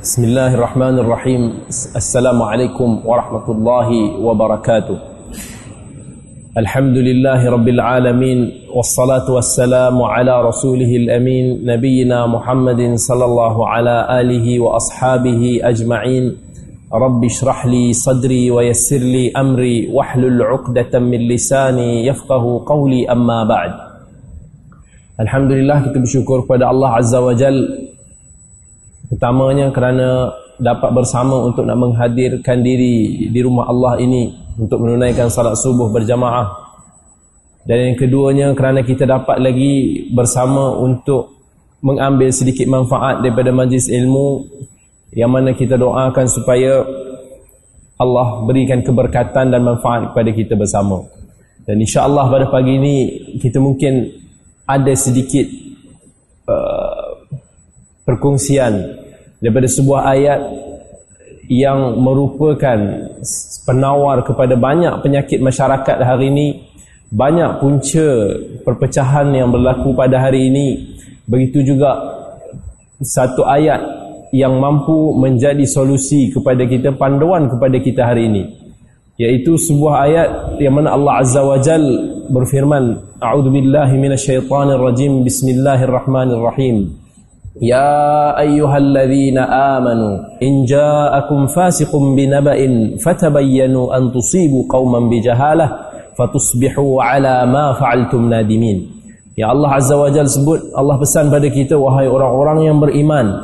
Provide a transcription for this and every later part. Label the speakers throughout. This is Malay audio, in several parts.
Speaker 1: بسم الله الرحمن الرحيم السلام عليكم ورحمة الله وبركاته الحمد لله رب العالمين والصلاة والسلام على رسوله الأمين نبينا محمد صلى الله على آله وأصحابه أجمعين رب اشرح لي صدري ويسر لي أمري واحلل عقدة من لساني يفقه قولي أما بعد الحمد لله bersyukur kepada Allah Azza wa Jal Pertamanya kerana dapat bersama untuk nak menghadirkan diri di rumah Allah ini untuk menunaikan salat subuh berjamaah. Dan yang keduanya kerana kita dapat lagi bersama untuk mengambil sedikit manfaat daripada majlis ilmu yang mana kita doakan supaya Allah berikan keberkatan dan manfaat kepada kita bersama. Dan insya-Allah pada pagi ini kita mungkin ada sedikit uh, perkongsian daripada sebuah ayat yang merupakan penawar kepada banyak penyakit masyarakat hari ini banyak punca perpecahan yang berlaku pada hari ini. Begitu juga satu ayat yang mampu menjadi solusi kepada kita panduan kepada kita hari ini iaitu sebuah ayat yang mana Allah Azza wa Jal berfirman a'udzubillahi minasyaitonirrajim bismillahirrahmanirrahim يا أيها الذين آمنوا إن جاءكم فاسق بنبأ فتبينوا أن تصيبوا قوما بجهالة فتصبحوا على ما فعلتم نادمين Ya Allah Azza wa Jal sebut Allah pesan pada kita wahai orang-orang yang beriman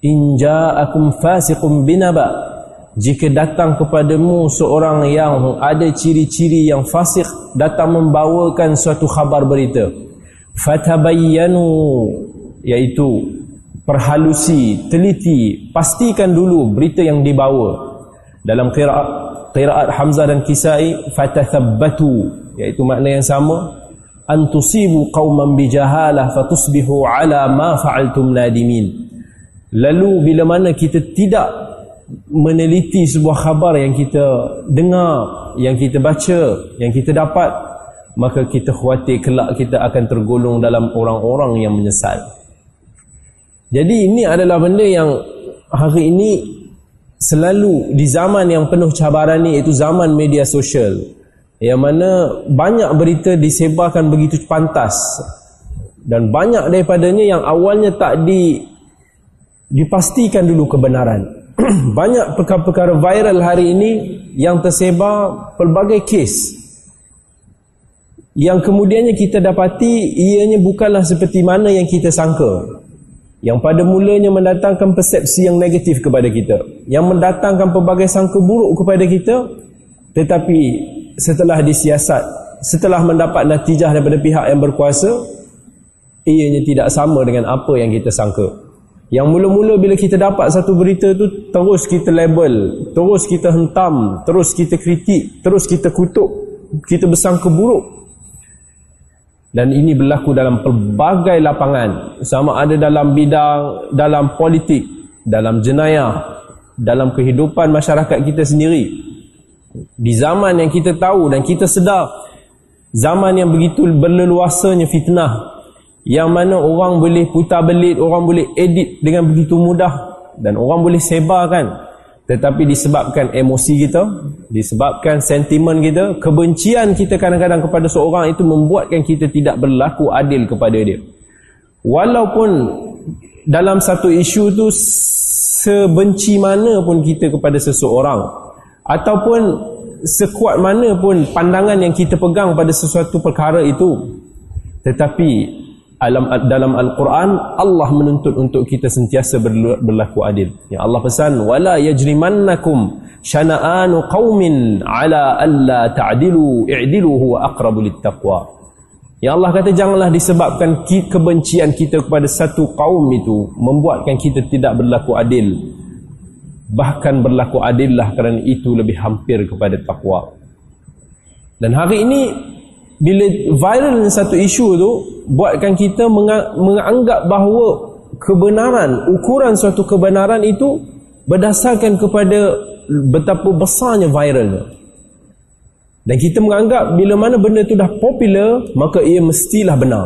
Speaker 1: in ja'akum fasiqun binaba jika datang kepadamu seorang yang ada ciri-ciri yang fasik datang membawakan suatu khabar berita fatabayyanu iaitu perhalusi, teliti, pastikan dulu berita yang dibawa. Dalam qiraat qiraat Hamzah dan Kisai fatathabbatu iaitu makna yang sama antusibu qauman bijahalah fatusbihu ala ma fa'altum nadimin. Lalu bila mana kita tidak meneliti sebuah khabar yang kita dengar, yang kita baca, yang kita dapat, maka kita khawatir kelak kita akan tergolong dalam orang-orang yang menyesal. Jadi ini adalah benda yang hari ini selalu di zaman yang penuh cabaran ni iaitu zaman media sosial. Yang mana banyak berita disebarkan begitu pantas. Dan banyak daripadanya yang awalnya tak di dipastikan dulu kebenaran. banyak perkara-perkara viral hari ini yang tersebar pelbagai kes. Yang kemudiannya kita dapati ianya bukanlah seperti mana yang kita sangka yang pada mulanya mendatangkan persepsi yang negatif kepada kita. Yang mendatangkan pelbagai sangka buruk kepada kita tetapi setelah disiasat setelah mendapat natijah daripada pihak yang berkuasa ianya tidak sama dengan apa yang kita sangka. Yang mula-mula bila kita dapat satu berita tu terus kita label terus kita hentam terus kita kritik terus kita kutuk kita bersangka buruk dan ini berlaku dalam pelbagai lapangan. Sama ada dalam bidang dalam politik dalam jenayah dalam kehidupan masyarakat kita sendiri. Di zaman yang kita tahu dan kita sedar zaman yang begitu berleluasanya fitnah yang mana orang boleh putar belit orang boleh edit dengan begitu mudah dan orang boleh sebarkan tetapi disebabkan emosi kita disebabkan sentimen kita kebencian kita kadang-kadang kepada seorang itu membuatkan kita tidak berlaku adil kepada dia. Walaupun dalam satu isu tu sebenci mana pun kita kepada seseorang ataupun sekuat mana pun pandangan yang kita pegang pada sesuatu perkara itu tetapi dalam dalam Al-Quran Allah menuntut untuk kita sentiasa berlaku adil. Ya Allah pesan wala yajrimannakum syana'anu qaumin ala alla ta'dilu i'dilu huwa aqrabu littaqwa. Ya Allah kata janganlah disebabkan kebencian kita kepada satu kaum itu membuatkan kita tidak berlaku adil. Bahkan berlaku adillah kerana itu lebih hampir kepada takwa. Dan hari ini bila viral satu isu tu buatkan kita menganggap bahawa kebenaran ukuran suatu kebenaran itu berdasarkan kepada betapa besarnya viralnya. Dan kita menganggap bila mana benda tu dah popular maka ia mestilah benar.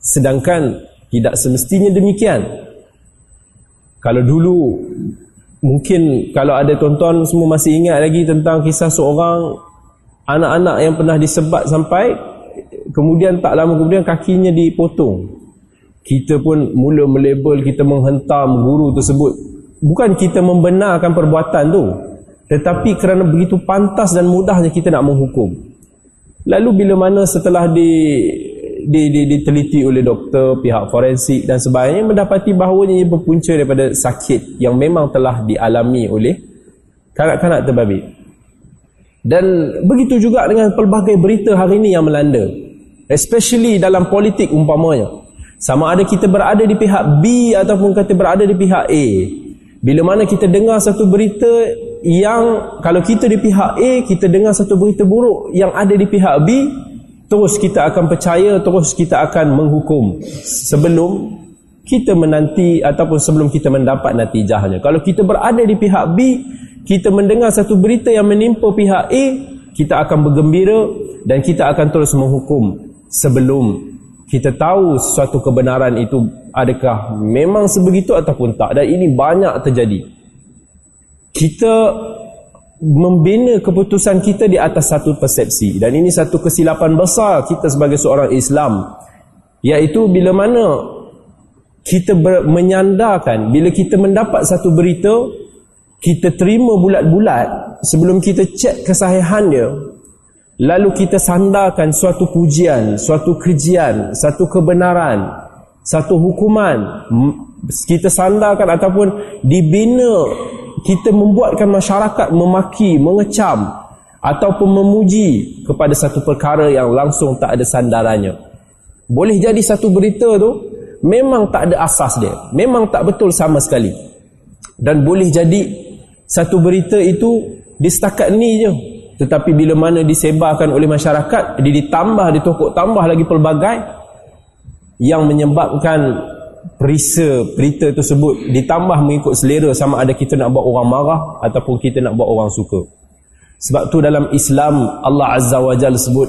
Speaker 1: Sedangkan tidak semestinya demikian. Kalau dulu mungkin kalau ada tuan-tuan semua masih ingat lagi tentang kisah seorang anak-anak yang pernah disebat sampai kemudian tak lama kemudian kakinya dipotong. Kita pun mula melabel kita menghentam guru tersebut. Bukan kita membenarkan perbuatan tu tetapi kerana begitu pantas dan mudahnya kita nak menghukum. Lalu bila mana setelah di di, di, diteliti oleh doktor, pihak forensik dan sebagainya mendapati bahawa ia berpunca daripada sakit yang memang telah dialami oleh kanak-kanak terbabi. Dan begitu juga dengan pelbagai berita hari ini yang melanda. Especially dalam politik umpamanya. Sama ada kita berada di pihak B ataupun kita berada di pihak A. Bila mana kita dengar satu berita yang kalau kita di pihak A, kita dengar satu berita buruk yang ada di pihak B, terus kita akan percaya terus kita akan menghukum sebelum kita menanti ataupun sebelum kita mendapat natijahnya. Kalau kita berada di pihak B kita mendengar satu berita yang menimpa pihak A kita akan bergembira dan kita akan terus menghukum sebelum kita tahu suatu kebenaran itu adakah memang sebegitu ataupun tak. Dan ini banyak terjadi. Kita membina keputusan kita di atas satu persepsi. Dan ini satu kesilapan besar kita sebagai seorang Islam. Iaitu bila mana kita ber, menyandarkan. Bila kita mendapat satu berita kita terima bulat-bulat sebelum kita cek kesahihan dia. Lalu kita sandarkan suatu pujian suatu kejian satu kebenaran satu hukuman. Kita sandarkan ataupun dibina kita membuatkan masyarakat memaki, mengecam ataupun memuji kepada satu perkara yang langsung tak ada sandarannya. Boleh jadi satu berita tu memang tak ada asas dia. Memang tak betul sama sekali. Dan boleh jadi satu berita itu di setakat ni je. Tetapi bila mana disebarkan oleh masyarakat, dia ditambah, ditokok tambah lagi pelbagai yang menyebabkan perisa berita tersebut ditambah mengikut selera sama ada kita nak buat orang marah ataupun kita nak buat orang suka sebab tu dalam Islam Allah Azza wa Jalla sebut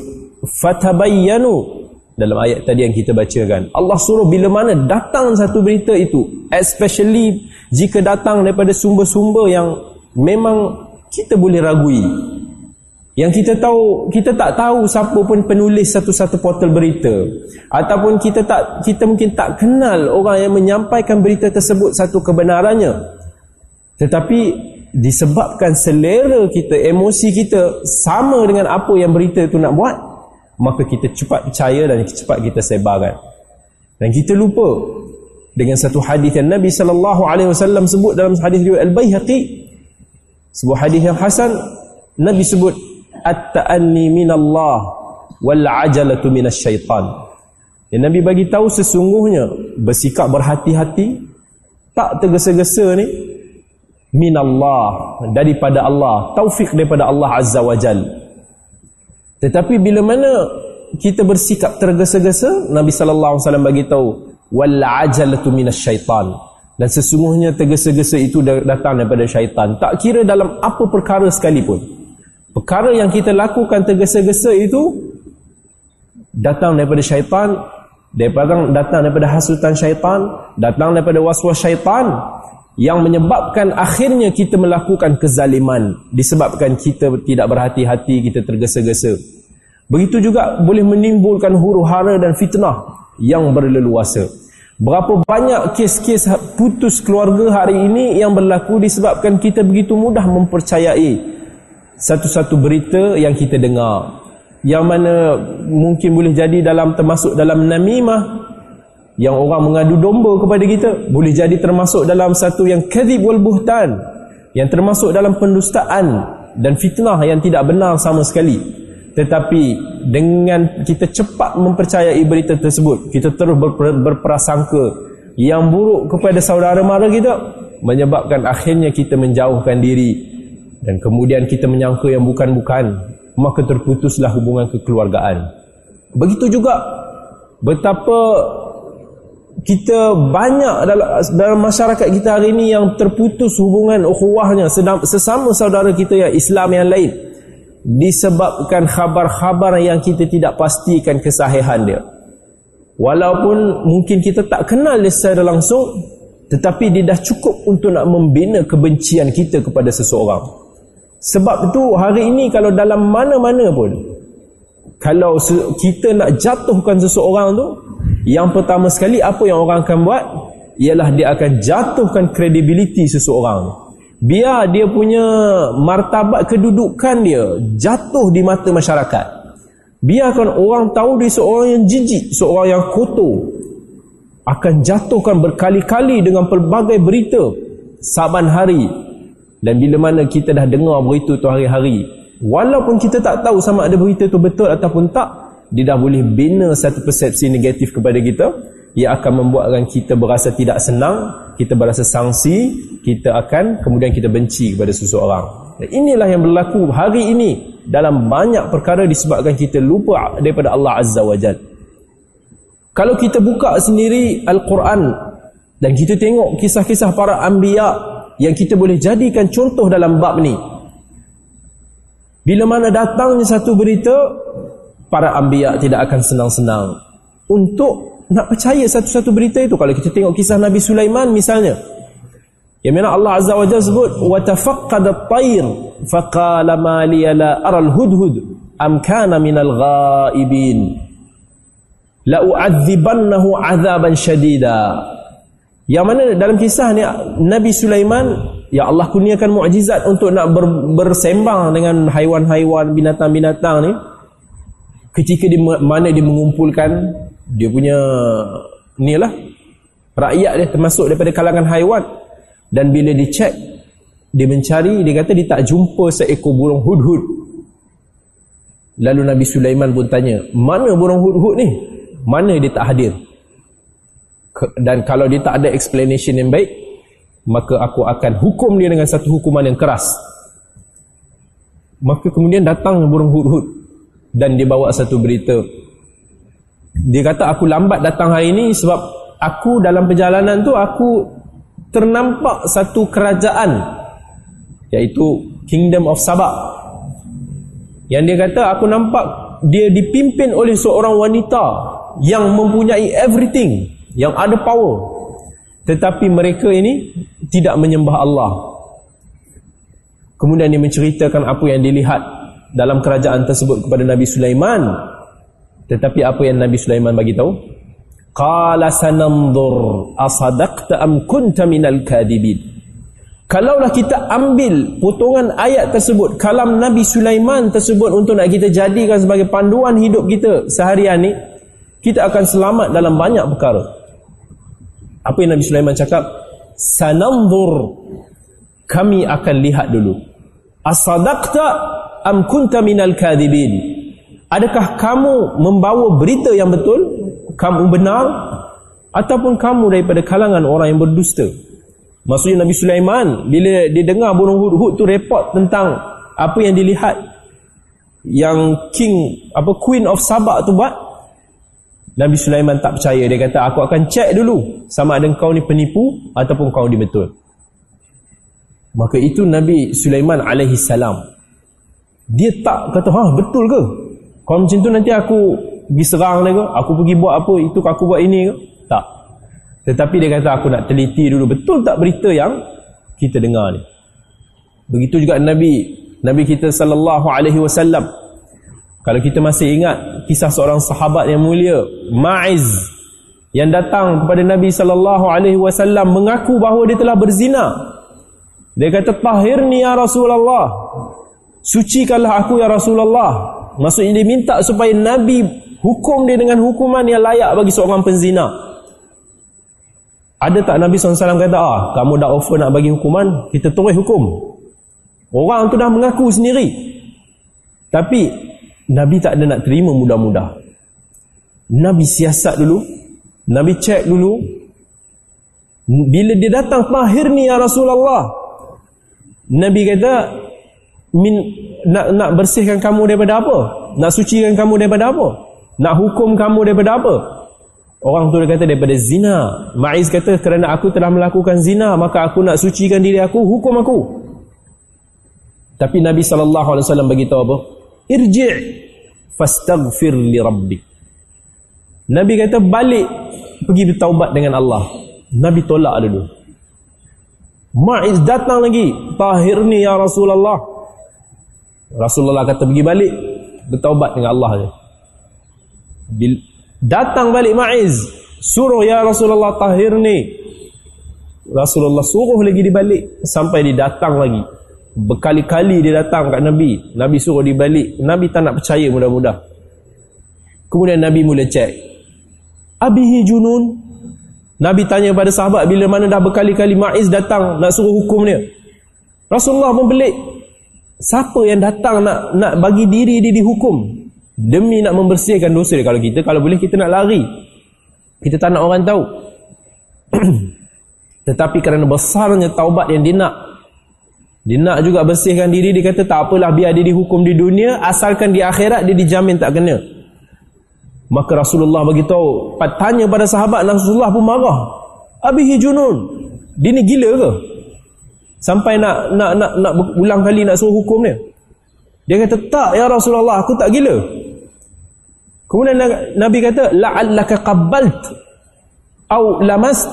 Speaker 1: fatabayyanu dalam ayat tadi yang kita bacakan. Allah suruh bila mana datang satu berita itu especially jika datang daripada sumber-sumber yang memang kita boleh ragui. Yang kita tahu kita tak tahu siapa pun penulis satu-satu portal berita. Ataupun kita tak kita mungkin tak kenal orang yang menyampaikan berita tersebut satu kebenarannya. Tetapi disebabkan selera kita emosi kita sama dengan apa yang berita itu nak buat maka kita cepat percaya dan cepat kita sebarkan dan kita lupa dengan satu hadis yang Nabi sallallahu alaihi wasallam sebut dalam hadis riwayat Al-Baihaqi sebuah hadis yang hasan Nabi sebut at-ta'anni minallah wal ajalatu minasyaitan. Yang Nabi bagi tahu sesungguhnya bersikap berhati-hati tak tergesa-gesa ni minallah daripada Allah, taufik daripada Allah Azza wa Jal. Tetapi bila mana kita bersikap tergesa-gesa, Nabi sallallahu alaihi wasallam bagi tahu wal ajalatu minasyaitan. Dan sesungguhnya tergesa-gesa itu datang daripada syaitan. Tak kira dalam apa perkara sekalipun perkara yang kita lakukan tergesa-gesa itu datang daripada syaitan datang daripada hasutan syaitan datang daripada waswas syaitan yang menyebabkan akhirnya kita melakukan kezaliman disebabkan kita tidak berhati-hati kita tergesa-gesa. Begitu juga boleh menimbulkan huru-hara dan fitnah yang berleluasa. Berapa banyak kes-kes putus keluarga hari ini yang berlaku disebabkan kita begitu mudah mempercayai satu-satu berita yang kita dengar. Yang mana mungkin boleh jadi dalam termasuk dalam namimah yang orang mengadu domba kepada kita boleh jadi termasuk dalam satu yang kadhib wal buhtan yang termasuk dalam pendustaan dan fitnah yang tidak benar sama sekali. Tetapi dengan kita cepat mempercayai berita tersebut kita terus ber, berprasangka yang buruk kepada saudara mara kita menyebabkan akhirnya kita menjauhkan diri dan kemudian kita menyangka yang bukan-bukan maka terputuslah hubungan kekeluargaan. Begitu juga betapa kita banyak dalam, dalam masyarakat kita hari ini yang terputus hubungan ukhuwahnya sesama saudara kita yang Islam yang lain. Disebabkan khabar-khabar yang kita tidak pastikan kesahihan dia. Walaupun mungkin kita tak kenal dia secara langsung tetapi dia dah cukup untuk nak membina kebencian kita kepada seseorang. Sebab itu hari ini kalau dalam mana-mana pun kalau kita nak jatuhkan seseorang tu yang pertama sekali apa yang orang akan buat? Ialah dia akan jatuhkan kredibiliti seseorang. Biar dia punya martabat kedudukan dia jatuh di mata masyarakat. Biarkan orang tahu dia seorang yang jijik seorang yang kotor. Akan jatuhkan berkali-kali dengan pelbagai berita saban hari. Dan bila mana kita dah dengar berita tu hari-hari walaupun kita tak tahu sama ada berita tu betul ataupun tak dia dah boleh bina satu persepsi negatif kepada kita ia akan membuatkan kita berasa tidak senang kita berasa sangsi kita akan kemudian kita benci kepada seseorang dan inilah yang berlaku hari ini dalam banyak perkara disebabkan kita lupa daripada Allah Azza wa Jalla kalau kita buka sendiri Al-Quran dan kita tengok kisah-kisah para anbiya yang kita boleh jadikan contoh dalam bab ni. Bila mana datangnya satu berita, para anbiya tidak akan senang-senang. Untuk nak percaya satu-satu berita itu. Kalau kita tengok kisah Nabi Sulaiman misalnya, yang mana Allah Azza wa Jalla sebut wa tafaqqada at-tayr faqala ma li la ara al-hudhud am kana min al-ghaibin la u'adzibannahu 'adzaban syadida yang mana dalam kisah ni Nabi Sulaiman ya Allah kurniakan mukjizat untuk nak ber, bersembang dengan haiwan-haiwan binatang-binatang ni ketika di mana dia mengumpulkan dia punya ni lah rakyat dia termasuk daripada kalangan haiwan. Dan bila dicek dia mencari dia kata dia tak jumpa seekor burung hudhud. Lalu Nabi Sulaiman pun tanya mana burung hudhud ni? Mana dia tak hadir? Dan kalau dia tak ada explanation yang baik maka aku akan hukum dia dengan satu hukuman yang keras. Maka kemudian datang burung hud-hud dan dia bawa satu berita dia kata aku lambat datang hari ini sebab aku dalam perjalanan tu aku ternampak satu kerajaan iaitu Kingdom of Sabah yang dia kata aku nampak dia dipimpin oleh seorang wanita yang mempunyai everything, yang ada power. Tetapi mereka ini tidak menyembah Allah. Kemudian dia menceritakan apa yang dilihat dalam kerajaan tersebut kepada Nabi Sulaiman. Tetapi apa yang Nabi Sulaiman bagi tahu? Qala sananzur asadaqta am kunta minal kadibin. Kalaulah kita ambil potongan ayat tersebut, kalam Nabi Sulaiman tersebut untuk nak kita jadikan sebagai panduan hidup kita seharian ni, kita akan selamat dalam banyak perkara. Apa yang Nabi Sulaiman cakap? Sananzur kami akan lihat dulu. Asadaqta am kunta minal kadhibin? Adakah kamu membawa berita yang betul? Kamu benar ataupun kamu daripada kalangan orang yang berdusta? Maksudnya Nabi Sulaiman bila dia dengar burung hud-hud tu report tentang apa yang dilihat yang king apa queen of Sabah tu buat Nabi Sulaiman tak percaya dia kata aku akan cek dulu sama ada kau ni penipu ataupun kau ni betul maka itu Nabi Sulaiman alaihi salam dia tak kata ha betul ke? Kalau macam tu nanti aku pergi serang dia ke aku pergi buat apa itu aku buat ini ke? Tak. Tetapi dia kata aku nak teliti dulu betul tak berita yang kita dengar ni? Begitu juga Nabi Nabi kita sallallahu alaihi wasallam. Kalau kita masih ingat kisah seorang sahabat yang mulia, Ma'iz yang datang kepada Nabi sallallahu alaihi wasallam mengaku bahawa dia telah berzina. Dia kata, "Tahhirni ya Rasulullah." Sucikanlah aku ya Rasulullah. Maksudnya dia minta supaya Nabi hukum dia dengan hukuman yang layak bagi seorang penzina. Ada tak Nabi SAW kata, ah, kamu dah offer nak bagi hukuman, kita terus hukum. Orang tu dah mengaku sendiri. Tapi Nabi tak ada nak terima mudah-mudah. Nabi siasat dulu. Nabi cek dulu. Bila dia datang mahir ni ya Rasulullah. Nabi kata min nak nak bersihkan kamu daripada apa? Nak sucikan kamu daripada apa? Nak hukum kamu daripada apa? Orang tu dia kata daripada zina. Maiz kata kerana aku telah melakukan zina maka aku nak sucikan diri aku, hukum aku. Tapi Nabi bagi tahu apa? irji' fastaghfir li rabbik Nabi kata balik pergi bertaubat dengan Allah Nabi tolak dulu Ma'iz datang lagi tahirni ya Rasulullah Rasulullah kata pergi balik bertaubat dengan Allah je. Bil, datang balik Ma'iz suruh ya Rasulullah tahirni Rasulullah suruh lagi dibalik sampai dia datang lagi. Berkali-kali dia datang kat Nabi. Nabi suruh dibalik Nabi tak nak percaya mudah-mudah. Kemudian Nabi mula cek abihi junun? Nabi tanya pada sahabat bila mana dah berkali-kali Ma'iz datang nak suruh hukum dia. Rasulullah membelik. Siapa yang datang nak nak bagi diri dia dihukum demi nak membersihkan dosa dia kalau kita kalau boleh kita nak lari. Kita tak nak orang tahu. Tetapi kerana besarnya taubat yang dia nak dia nak juga bersihkan diri dia kata tak apalah biar dia dihukum di dunia asalkan di akhirat dia dijamin tak kena. Maka Rasulullah bagi tahu, tanya pada sahabat Rasulullah pun marah. Abihi junun. Dia ni gila ke? Sampai nak nak nak nak ulang kali nak suruh hukum dia. Dia kata, "Tak ya Rasulullah, aku tak gila." Kemudian Nabi kata, "La'allaka qabbalt au lamast."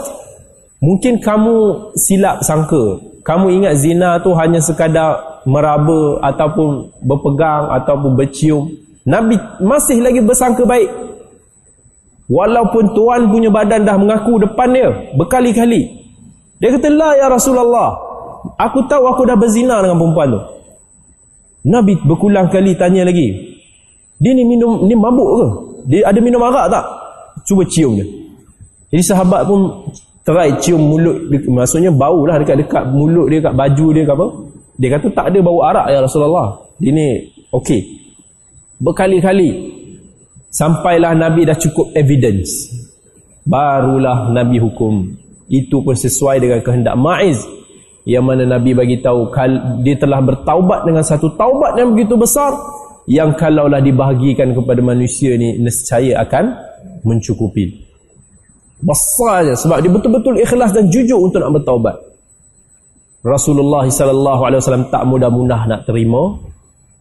Speaker 1: Mungkin kamu silap sangka. Kamu ingat zina tu hanya sekadar meraba ataupun berpegang ataupun bercium. Nabi masih lagi bersangka baik. Walaupun tuan punya badan dah mengaku depan dia berkali-kali. Dia kata, "La ya Rasulullah. Aku tahu aku dah berzina dengan perempuan tu." Nabi berkulang kali tanya lagi. Dia ni minum ni mabuk ke? Dia ada minum arak tak? Cuba cium dia. Jadi sahabat pun try cium mulut maksudnya bau lah dekat-dekat mulut dia, dekat baju dia ke apa. Dia kata tak ada bau arak ya Rasulullah. Dia ni okey berkali-kali sampailah Nabi dah cukup evidence barulah Nabi hukum itu pun sesuai dengan kehendak Ma'iz yang mana Nabi bagi tahu dia telah bertaubat dengan satu taubat yang begitu besar yang kalaulah dibahagikan kepada manusia ni nescaya akan mencukupi. Besarnya sebab dia betul-betul ikhlas dan jujur untuk nak bertaubat. Rasulullah sallallahu alaihi wasallam tak mudah-mudah nak terima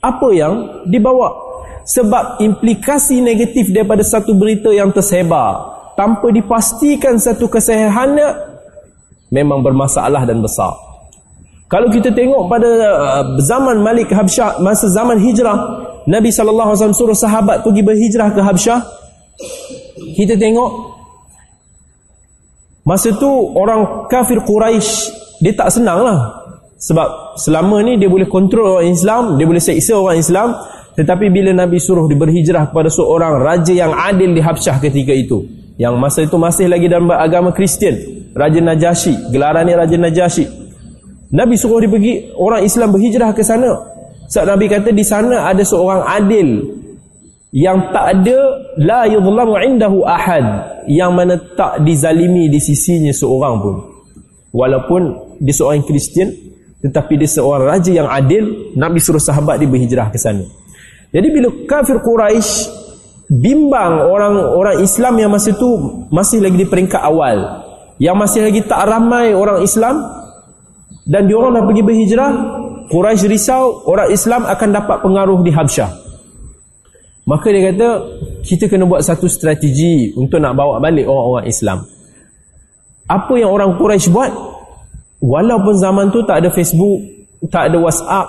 Speaker 1: apa yang dibawa. Sebab implikasi negatif daripada satu berita yang tersebar tanpa dipastikan satu kesahihannya memang bermasalah dan besar kalau kita tengok pada uh, zaman Malik Habsyah masa zaman hijrah Nabi SAW suruh sahabat pergi berhijrah ke Habsyah kita tengok masa tu orang kafir Quraisy dia tak senang lah sebab selama ni dia boleh kontrol orang Islam dia boleh seksa orang Islam tetapi bila Nabi suruh berhijrah kepada seorang raja yang adil di Habsyah ketika itu. Yang masa itu masih lagi dalam agama Kristian. Raja Najasyi. Gelarannya Raja Najasyi. Nabi suruh dia pergi, orang Islam berhijrah ke sana. Sebab Nabi kata di sana ada seorang adil. Yang tak ada, la yudlamu indahu ahad. Yang mana tak dizalimi di sisinya seorang pun. Walaupun dia seorang Kristian, tetapi dia seorang raja yang adil, Nabi suruh sahabat dia berhijrah ke sana. Jadi bila kafir Quraisy bimbang orang-orang Islam yang masa itu masih lagi di peringkat awal, yang masih lagi tak ramai orang Islam dan diorang dah pergi berhijrah, Quraisy risau orang Islam akan dapat pengaruh di Habsyah. Maka dia kata, kita kena buat satu strategi untuk nak bawa balik orang-orang Islam. Apa yang orang Quraisy buat? Walaupun zaman tu tak ada Facebook, tak ada WhatsApp,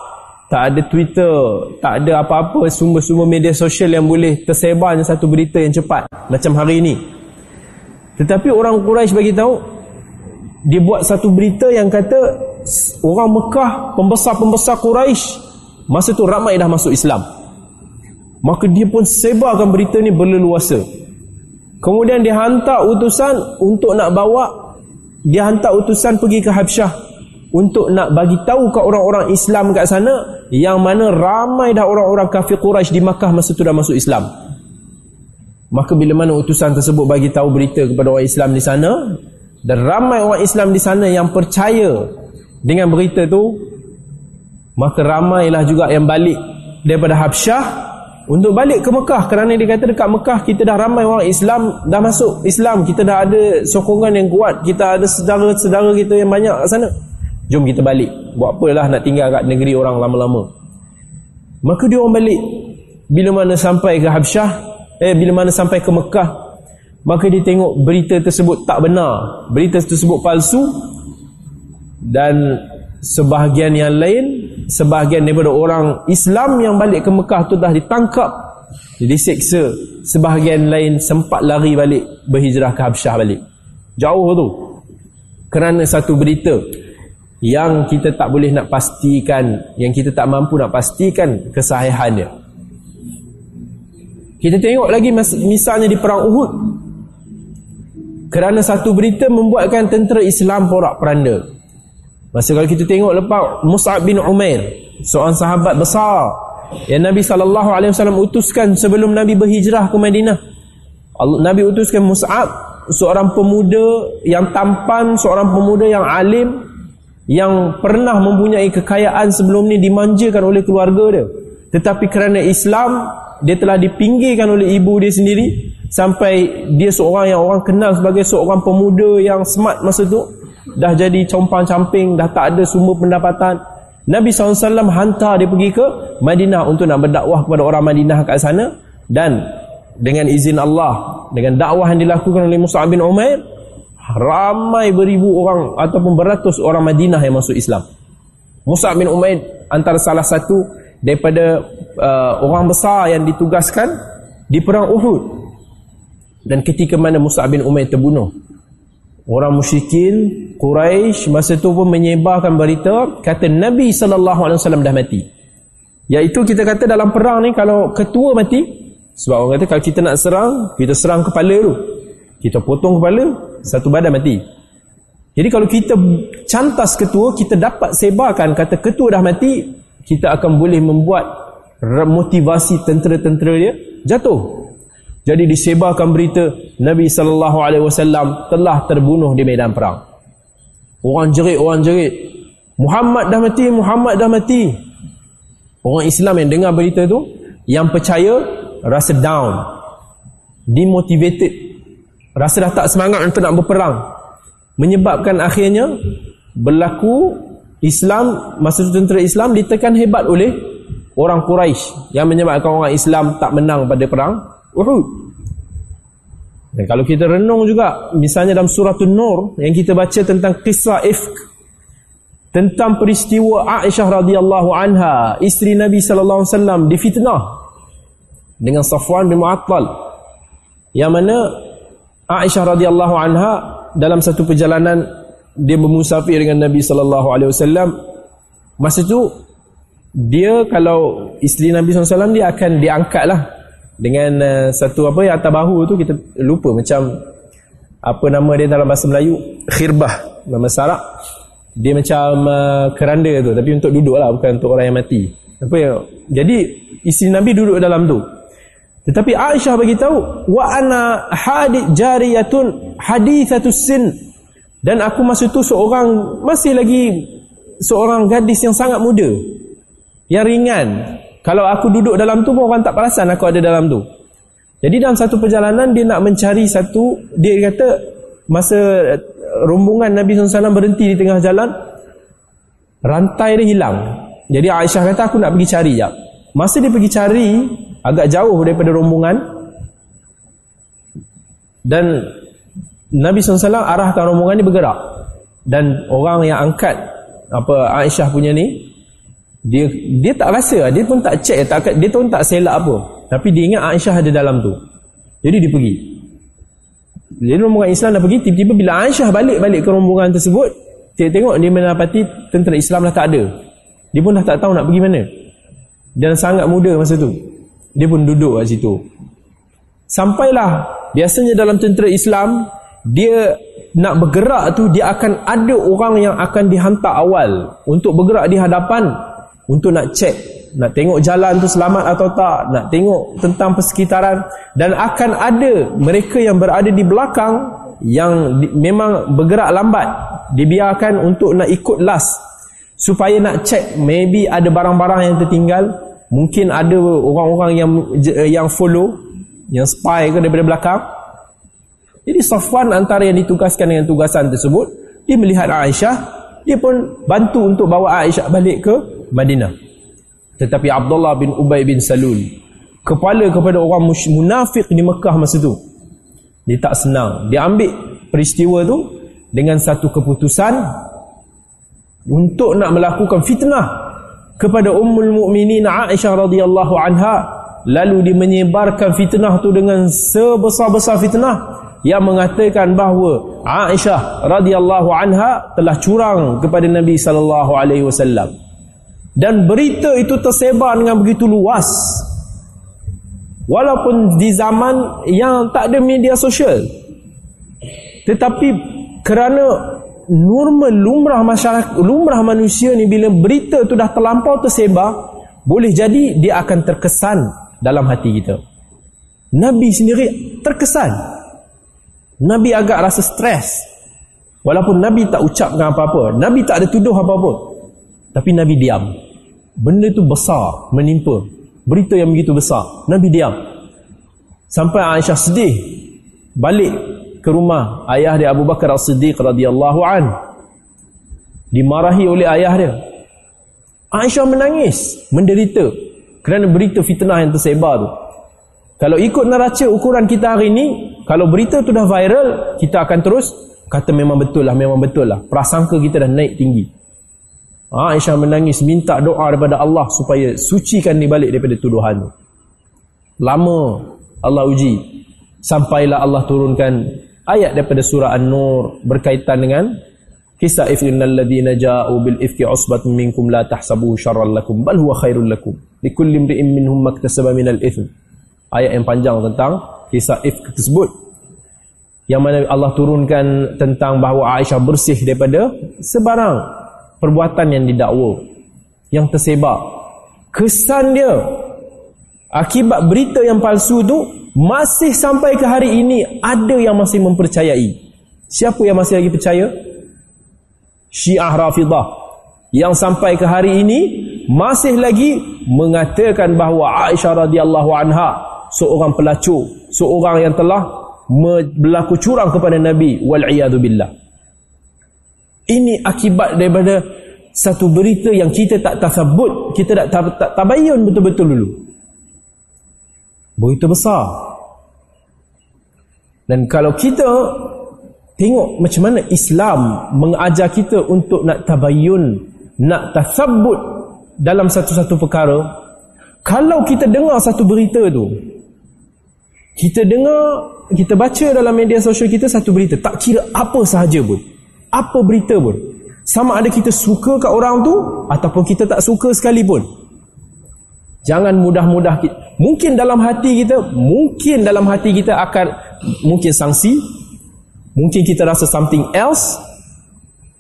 Speaker 1: tak ada Twitter, tak ada apa-apa sumber-sumber media sosial yang boleh tersebarnya satu berita yang cepat macam hari ini. Tetapi orang Quraisy bagi tahu dia buat satu berita yang kata orang Mekah, pembesar-pembesar Quraisy masa tu ramai dah masuk Islam. Maka dia pun sebarkan berita ni berleluasa. Kemudian dia hantar utusan untuk nak bawa dia hantar utusan pergi ke Habsyah untuk nak bagi tahu ke orang-orang Islam kat sana yang mana ramai dah orang-orang kafir Quraisy di Makkah masa tu dah masuk Islam. Maka bila mana utusan tersebut bagi tahu berita kepada orang Islam di sana dan ramai orang Islam di sana yang percaya dengan berita tu maka ramailah juga yang balik daripada Habsyah untuk balik ke Mekah kerana dia kata dekat Mekah kita dah ramai orang Islam dah masuk Islam kita dah ada sokongan yang kuat kita ada saudara-saudara kita yang banyak kat sana Jom kita balik. Buat apalah nak tinggal kat negeri orang lama-lama. Maka dia orang balik. Bila mana sampai ke Habsyah, eh bila mana sampai ke Mekah, maka dia tengok berita tersebut tak benar berita tersebut palsu dan sebahagian yang lain sebahagian daripada orang Islam yang balik ke Mekah tu dah ditangkap. Diseksa sebahagian lain sempat lari balik berhijrah ke Habsyah balik. Jauh tu. Kerana satu berita yang kita tak boleh nak pastikan yang kita tak mampu nak pastikan kesahihannya kita tengok lagi misalnya di perang Uhud. Kerana satu berita membuatkan tentera Islam porak peranda masa kalau kita tengok lepas Mus'ab bin Umair seorang sahabat besar yang Nabi SAW utuskan sebelum Nabi berhijrah ke Madinah. Nabi utuskan Mus'ab seorang pemuda yang tampan seorang pemuda yang alim yang pernah mempunyai kekayaan sebelum ni dimanjakan oleh keluarga dia. Tetapi kerana Islam dia telah dipinggirkan oleh ibu dia sendiri sampai dia seorang yang orang kenal sebagai seorang pemuda yang smart masa tu dah jadi compang camping dah tak ada sumber pendapatan Nabi SAW hantar dia pergi ke Madinah untuk nak berdakwah kepada orang Madinah kat sana dan dengan izin Allah dengan dakwah yang dilakukan oleh Musa bin Umair ramai beribu orang ataupun beratus orang Madinah yang masuk Islam. Musa bin Umair antara salah satu daripada uh, orang besar yang ditugaskan di perang Uhud. Dan ketika mana Musa bin Umair terbunuh, orang musyrikin Quraisy masa tu pun menyebarkan berita kata Nabi sallallahu alaihi wasallam dah mati. Iaitu kita kata dalam perang ni kalau ketua mati sebab orang kata kalau kita nak serang, kita serang kepala tu. Kita potong kepala, satu badan mati jadi kalau kita cantas ketua kita dapat sebarkan kata ketua dah mati kita akan boleh membuat motivasi tentera-tentera dia jatuh jadi disebarkan berita Nabi sallallahu alaihi wasallam telah terbunuh di medan perang. Orang jerit orang jerit. Muhammad dah mati Muhammad dah mati. Orang Islam yang dengar berita tu yang percaya rasa down. Demotivated. Rasa dah tak semangat untuk nak berperang. Menyebabkan akhirnya berlaku Islam masa tentera Islam ditekan hebat oleh orang Quraisy yang menyebabkan orang Islam tak menang pada perang Uhud dan kalau kita renung juga misalnya dalam surah An-Nur yang kita baca tentang kisah ifk tentang peristiwa Aisyah radhiyallahu anha isteri Nabi sallallahu alaihi wasallam difitnah dengan Safwan bin Mu'attal yang mana Aisyah radhiyallahu anha dalam satu perjalanan dia bermusafir dengan Nabi sallallahu alaihi wasallam. Masa tu dia kalau isteri Nabi SAW dia akan diangkat lah dengan uh, satu apa yang atas bahu tu kita lupa macam apa nama dia dalam bahasa Melayu? Khirbah. Nama sarak dia macam uh, keranda tu tapi untuk duduk lah bukan untuk orang yang mati. Apa ya? Jadi isteri Nabi duduk dalam tu. Tetapi Aisyah bagi tahu wa ana hadith jariyatun hadithatus sin. Dan aku masa tu seorang masih lagi seorang gadis yang sangat muda. Yang ringan kalau aku duduk dalam tu pun orang tak perasan aku ada dalam tu. Jadi dalam satu perjalanan dia nak mencari satu dia kata masa rombongan Nabi SAW berhenti di tengah jalan rantai dia hilang. Jadi Aisyah kata aku nak pergi cari jap masa dia pergi cari agak jauh daripada rombongan dan Nabi SAW arahkan rombongan ni bergerak. Dan orang yang angkat apa Aisyah punya ni dia dia tak rasa dia pun tak check tak dia pun tak selak apa. Tapi dia ingat Aisyah ada dalam tu. Jadi dia pergi. Jadi rombongan Islam dah pergi tiba-tiba bila Aisyah balik-balik ke rombongan tersebut dia tengok dia menapati tentera Islam dah tak ada. Dia pun dah tak tahu nak pergi mana. Dan sangat muda masa tu. Dia pun duduk kat situ. Sampailah biasanya dalam tentera Islam dia nak bergerak tu dia akan ada orang yang akan dihantar awal untuk bergerak di hadapan untuk nak cek nak tengok jalan tu selamat atau tak nak tengok tentang persekitaran dan akan ada mereka yang berada di belakang yang di, memang bergerak lambat dibiarkan untuk nak ikut last supaya nak cek maybe ada barang-barang yang tertinggal mungkin ada orang-orang yang yang follow yang spy ke daripada belakang. Jadi Safwan antara yang ditugaskan dengan tugasan tersebut dia melihat Aisyah dia pun bantu untuk bawa Aisyah balik ke Madinah. Tetapi Abdullah bin Ubay bin Salul kepala kepada orang munafik di Mekah masa tu dia tak senang. Dia ambil peristiwa tu dengan satu keputusan untuk nak melakukan fitnah kepada ummul mukminin Aisyah radhiyallahu anha. Lalu dia menyebarkan fitnah tu dengan sebesar-besar fitnah yang mengatakan bahawa Aisyah radhiyallahu anha telah curang kepada Nabi sallallahu alaihi wasallam dan berita itu tersebar dengan begitu luas. Walaupun di zaman yang tak ada media sosial. Tetapi kerana normal lumrah masyarakat lumrah manusia ni bila berita tu dah terlampau tersebar boleh jadi dia akan terkesan dalam hati kita. Nabi sendiri terkesan. Nabi agak rasa stres. Walaupun Nabi tak ucapkan apa-apa Nabi tak ada tuduh apa-apa tapi Nabi diam. Benda tu besar menimpa. Berita yang begitu besar Nabi diam. Sampai Aisyah sedih balik ke rumah ayah dia Abu Bakar As-Siddiq radhiyallahu an. Dimarahi oleh ayah dia. Aisyah menangis menderita kerana berita fitnah yang tersebar tu. Kalau ikut neraca ukuran kita hari ini kalau berita tu dah viral kita akan terus kata memang betul lah memang betul lah. Prasangka kita dah naik tinggi Aisyah menangis minta doa daripada Allah supaya sucikan ni balik daripada tuduhan tu lama Allah uji. Sampailah Allah turunkan ayat daripada surah An-Nur berkaitan dengan kisah ifnal ladina ja'u bil ifki usbatun minkum la tahsabuhu syarran lakum bal huwa khairul lakum. Likulli imri'in minhum maktasaba minal ithm. Ayat yang panjang tentang kisah ifk tersebut. Yang mana Allah turunkan tentang bahawa Aisyah bersih daripada sebarang perbuatan yang didakwa yang tersebar. Kesan dia akibat berita yang palsu tu masih sampai ke hari ini ada yang masih mempercayai. Siapa yang masih lagi percaya? Syiah Rafidah yang sampai ke hari ini masih lagi mengatakan bahawa Aisyah radhiyallahu anha seorang pelacur seorang yang telah berlaku curang kepada Nabi wal billah ini akibat daripada satu berita yang kita tak tasabut kita tak, tak, tabayun betul-betul dulu Berita besar. Dan kalau kita tengok macam mana Islam mengajar kita untuk nak tabayun, nak tasabut dalam satu-satu perkara, kalau kita dengar satu berita tu, kita dengar, kita baca dalam media sosial kita satu berita, tak kira apa sahaja pun. Apa berita pun. Sama ada kita suka kat orang tu ataupun kita tak suka sekalipun. Jangan mudah-mudah kita mungkin dalam hati kita mungkin dalam hati kita akan mungkin sangsi mungkin kita rasa something else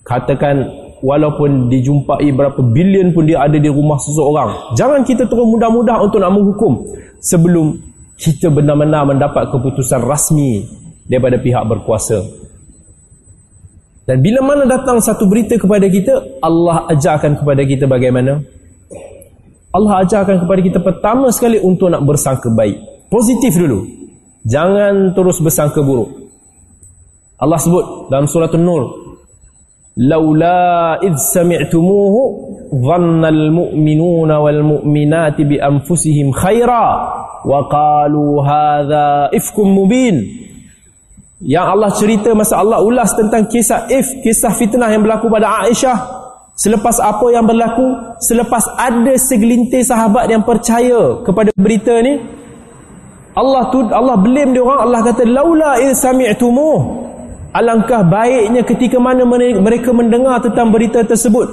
Speaker 1: katakan walaupun dijumpai berapa bilion pun dia ada di rumah seseorang jangan kita terus mudah-mudah untuk nak menghukum sebelum kita benar-benar mendapat keputusan rasmi daripada pihak berkuasa dan bila mana datang satu berita kepada kita Allah ajarkan kepada kita bagaimana Allah ajarkan kepada kita pertama sekali untuk nak bersangka baik. Positif dulu. Jangan terus bersangka buruk. Allah sebut dalam surah An-Nur, "Laula id sami'tumuhu dhanna al-mu'minuna wal mu'minati bi anfusihim khaira wa qalu hadha ifkum mubin." Yang Allah cerita masa Allah ulas tentang kisah if, kisah fitnah yang berlaku pada Aisyah Selepas apa yang berlaku, selepas ada segelintir sahabat yang percaya kepada berita ni, Allah tu Allah blame dia orang, Allah kata laula in sami'tumuh. Alangkah baiknya ketika mana mereka mendengar tentang berita tersebut.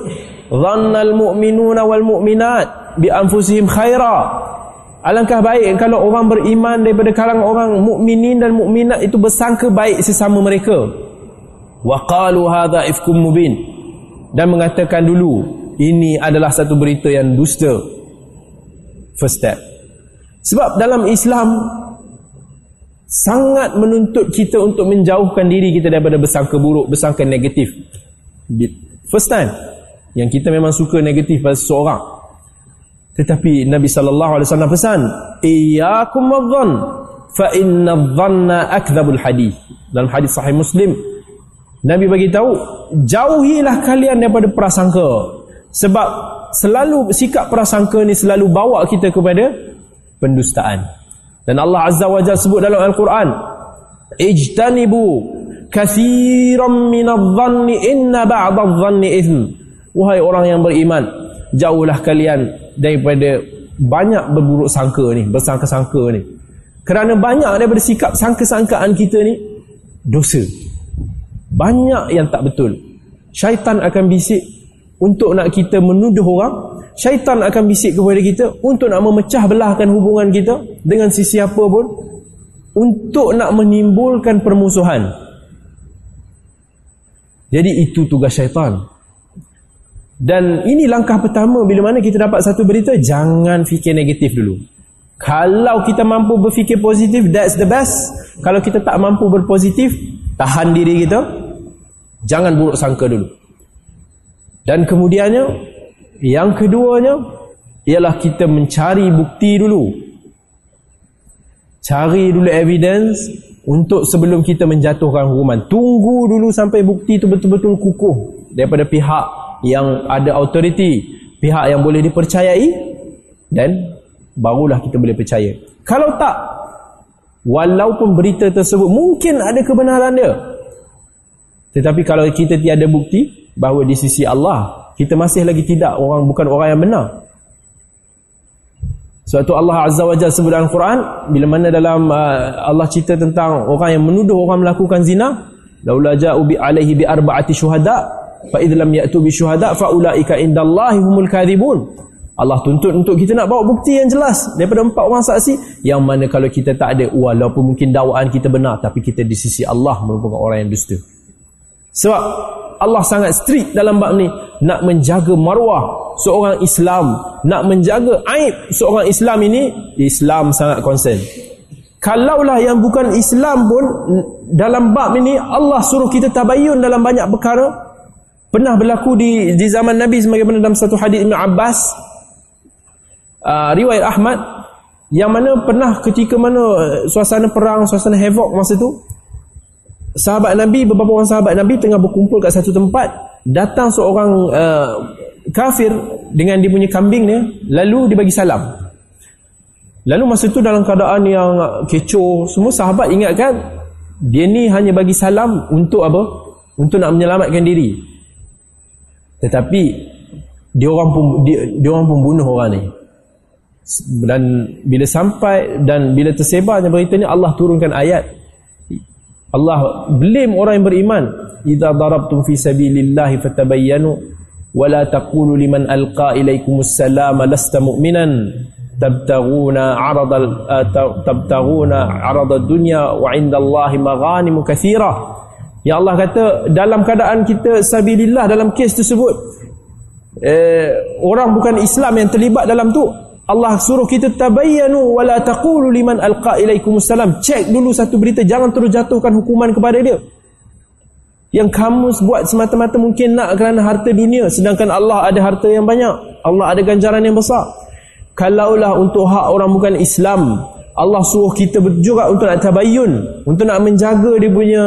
Speaker 1: Dhannal mu'minuna wal mu'minat bi anfusihim khaira. Alangkah baik kalau orang beriman daripada kalangan orang mukminin dan mukminat itu bersangka baik sesama mereka. Wa qalu hadza ifkum mubin. Dan mengatakan dulu ini adalah satu berita yang dusta. First step. Sebab dalam Islam sangat menuntut kita untuk menjauhkan diri kita daripada bersangka buruk bersangka negatif. First time. Yang kita memang suka negatif pada seseorang tetapi Nabi sallallahu alaihi wasallam pesan iyyakum wadh fa inna dhanna akdzabul hadis dalam hadis sahih Muslim Nabi bagi tahu jauhilah kalian daripada prasangka. Sebab selalu sikap prasangka ni selalu bawa kita kepada pendustaan. Dan Allah Azza wa Jalla sebut dalam Al-Quran ijtanibu kathiran minadh-dhanni inna ba'dadh-dhanni ithm wahai orang yang beriman jauhlah kalian daripada banyak berburuk sangka ni bersangka-sangka ni. Kerana banyak daripada sikap sangka-sangkaan kita ni dosa. Banyak yang tak betul. Syaitan akan bisik untuk nak kita menuduh orang. Syaitan akan bisik kepada kita untuk nak memecah belahkan hubungan kita dengan sesiapa pun untuk nak menimbulkan permusuhan. Jadi itu tugas syaitan dan ini langkah pertama bila mana kita dapat satu berita jangan fikir negatif dulu. Kalau kita mampu berfikir positif that's the best. Kalau kita tak mampu berpositif tahan diri kita. Jangan buruk sangka dulu. Dan kemudiannya yang keduanya ialah kita mencari bukti dulu. Cari dulu evidence untuk sebelum kita menjatuhkan hukuman. Tunggu dulu sampai bukti itu betul-betul kukuh daripada pihak yang ada autoriti pihak yang boleh dipercayai dan barulah kita boleh percaya. Kalau tak walaupun berita tersebut mungkin ada kebenaran dia tetapi kalau kita tiada bukti bahawa di sisi Allah kita masih lagi tidak orang bukan orang yang benar. Sebab itu Allah Azza wa Jalla sebut dalam Quran bila mana dalam uh, Allah cerita tentang orang yang menuduh orang melakukan zina laula ja'u bi alaihi bi arba'ati syuhada fa idh lam ya'tu bi syuhada fa ulaika indallahi humul kadhibun. Allah tuntut untuk kita nak bawa bukti yang jelas daripada empat orang saksi. Yang mana kalau kita tak ada walaupun mungkin dakwaan kita benar tapi kita di sisi Allah merupakan orang yang dusta. Sebab Allah sangat strict dalam bab ni. Nak menjaga maruah seorang Islam nak menjaga aib seorang Islam ini Islam sangat concern. Kalaulah yang bukan Islam pun dalam bab ini Allah suruh kita tabayun dalam banyak perkara pernah berlaku di di zaman Nabi sebagaimana dalam satu hadis Ibn Abbas. Uh, riwayat Ahmad yang mana pernah ketika mana uh, suasana perang suasana havoc masa tu sahabat Nabi beberapa orang sahabat Nabi tengah berkumpul kat satu tempat datang seorang uh, kafir dengan dia punya kambing dia lalu dia bagi salam. Lalu masa tu dalam keadaan yang kecoh semua sahabat ingatkan dia ni hanya bagi salam untuk apa? Untuk nak menyelamatkan diri tetapi dia orang pun dia, dia orang pun bunuh orang ni. Dan bila sampai dan bila tersebarnya berita ni Allah turunkan ayat. Allah blame orang yang beriman. Idza darabtum fi sabilillahi fatabayyanu wa la taqulu liman alqa ilaikumus salama lasta mu'minan tabtaguna 'arada tabtaguna 'arada dunya wa 'indallahi maghanim katsira Ya Allah kata dalam keadaan kita sabilillah dalam kes tersebut eh, orang bukan Islam yang terlibat dalam tu Allah suruh kita tabayyanu wala taqulu liman alqa ilaikumussalam cek dulu satu berita jangan terus jatuhkan hukuman kepada dia. Yang kamu buat semata-mata mungkin nak kerana harta dunia sedangkan Allah ada harta yang banyak Allah ada ganjaran yang besar. Kalaulah untuk hak orang bukan Islam Allah suruh kita juga untuk nak tabayyun untuk nak menjaga dia punya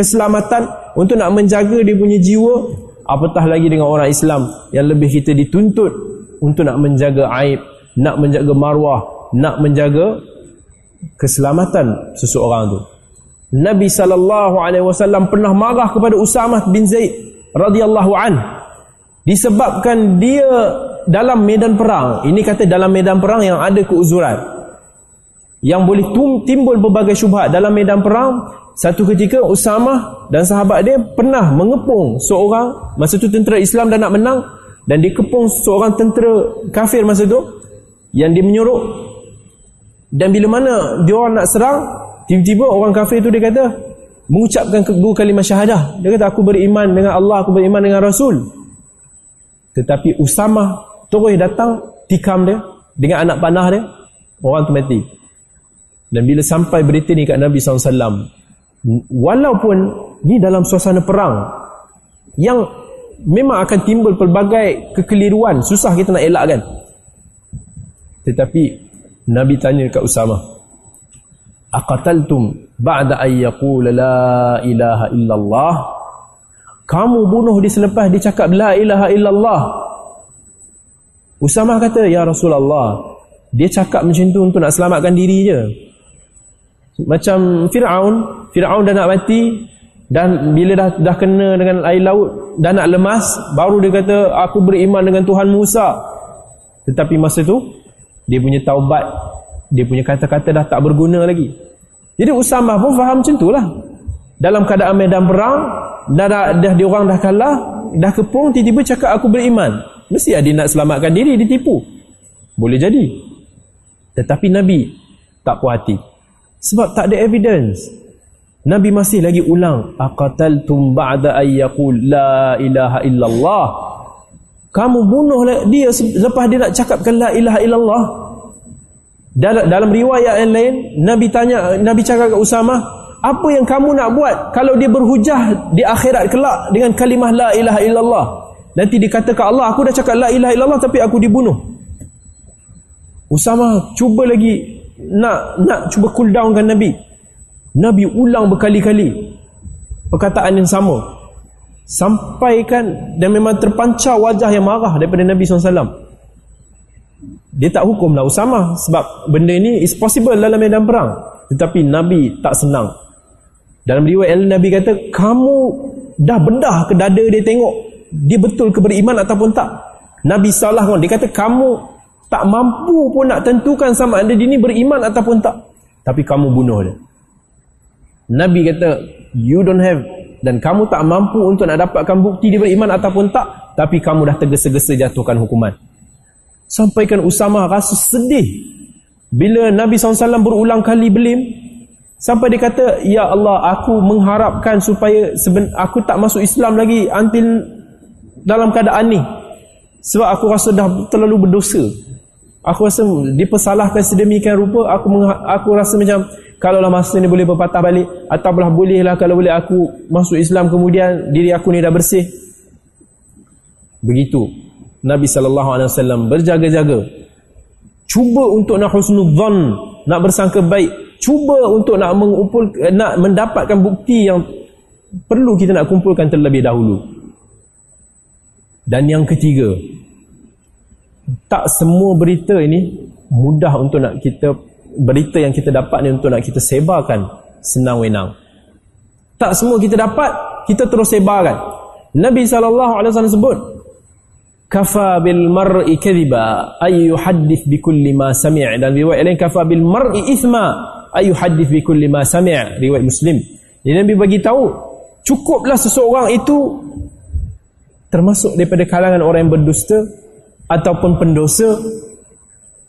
Speaker 1: keselamatan untuk nak menjaga dia punya jiwa apatah lagi dengan orang Islam yang lebih kita dituntut untuk nak menjaga aib nak menjaga marwah nak menjaga keselamatan seseorang tu. Nabi sallallahu alaihi wasallam pernah marah kepada Usamah bin Zaid radhiyallahu an disebabkan dia dalam medan perang. Ini kata dalam medan perang yang ada keuzuran yang boleh timbul berbagai syubhat dalam medan perang. Satu ketika Usamah dan sahabat dia pernah mengepung seorang masa tu tentera Islam dah nak menang dan dia kepung seorang tentera kafir masa tu yang dia menyuruh. Dan bila mana dia orang nak serang tiba-tiba orang kafir tu dia kata mengucapkan kedua kalimah syahadah. Dia kata aku beriman dengan Allah aku beriman dengan Rasul. Tetapi Usamah terus datang tikam dia dengan anak panah dia. Orang tu mati dan bila sampai berita ni kat Nabi SAW walaupun ni dalam suasana perang yang memang akan timbul pelbagai kekeliruan susah kita nak elakkan. Tetapi Nabi tanya dekat Usama aqataltum ba'da ay yaqul la ilaha illallah? Kamu bunuh dia selepas dia cakap la ilaha illallah. Usama kata ya Rasulullah dia cakap macam tu untuk nak selamatkan diri je macam Firaun Firaun dah nak mati dan bila dah dah kena dengan air laut dah nak lemas baru dia kata aku beriman dengan Tuhan Musa. Tetapi masa tu dia punya taubat dia punya kata-kata dah tak berguna lagi. Jadi Usamah pun faham macam itulah dalam keadaan medan perang dah, dah, dah dia orang dah kalah dah kepung tiba-tiba cakap aku beriman. Mesti dia nak selamatkan diri ditipu boleh jadi. Tetapi Nabi tak puas hati sebab tak ada evidence. Nabi masih lagi ulang aqataltum ba'da ay yaqul la ilaha illallah. Kamu bunuh dia lepas dia nak cakapkan la ilaha illallah. Dalam, dalam riwayat yang lain Nabi tanya Nabi cakap ke Usama apa yang kamu nak buat kalau dia berhujah di akhirat kelak dengan kalimah la ilaha illallah? Nanti dikata ke Allah aku dah cakap la ilaha illallah tapi aku dibunuh. Usama cuba lagi nak nak cuba cool downkan Nabi. Nabi ulang berkali-kali perkataan yang sama. Sampaikan dan memang terpancar wajah yang marah daripada Nabi SAW dia tak hukum lah Usama sebab benda ini is possible dalam medan perang. Tetapi Nabi tak senang. Dalam riwayat Nabi kata kamu dah bedah ke dada dia tengok dia betul ke beriman ataupun tak? Nabi salah kan dia kata kamu tak mampu pun nak tentukan sama ada dia ni beriman ataupun tak. Tapi kamu bunuh dia. Nabi kata you don't have. Dan kamu tak mampu untuk nak dapatkan bukti dia beriman ataupun tak tapi kamu dah tergesa-gesa jatuhkan hukuman. Sampaikan Usama rasa sedih. Bila Nabi SAW berulang kali belim sampai dia kata Ya Allah aku mengharapkan supaya seben- aku tak masuk Islam lagi until dalam keadaan ni. Sebab aku rasa dah terlalu berdosa aku rasa dipersalahkan sedemikian rupa aku aku rasa macam kalaulah masa ni boleh berpatah balik ataupun bolehlah kalau boleh aku masuk Islam kemudian diri aku ni dah bersih. Begitu. Nabi sallallahu alaihi wasallam berjaga-jaga. Cuba untuk nak husnudzan nak bersangka baik. Cuba untuk nak mengumpul nak mendapatkan bukti yang perlu kita nak kumpulkan terlebih dahulu. Dan yang ketiga tak semua berita ini mudah untuk nak kita berita yang kita dapat ni untuk nak kita sebarkan senang wenang. Tak semua kita dapat kita terus sebarkan. Nabi SAW sebut kafa bil mar'i kadhiba ay yuhaddith bi kulli ma sami' dan riwayat lain kafa bil mar'i ithma ay yuhaddith bi kulli ma sami' riwayat muslim. Jadi Nabi bagi tahu cukuplah seseorang itu termasuk daripada kalangan orang yang berdusta ataupun pendosa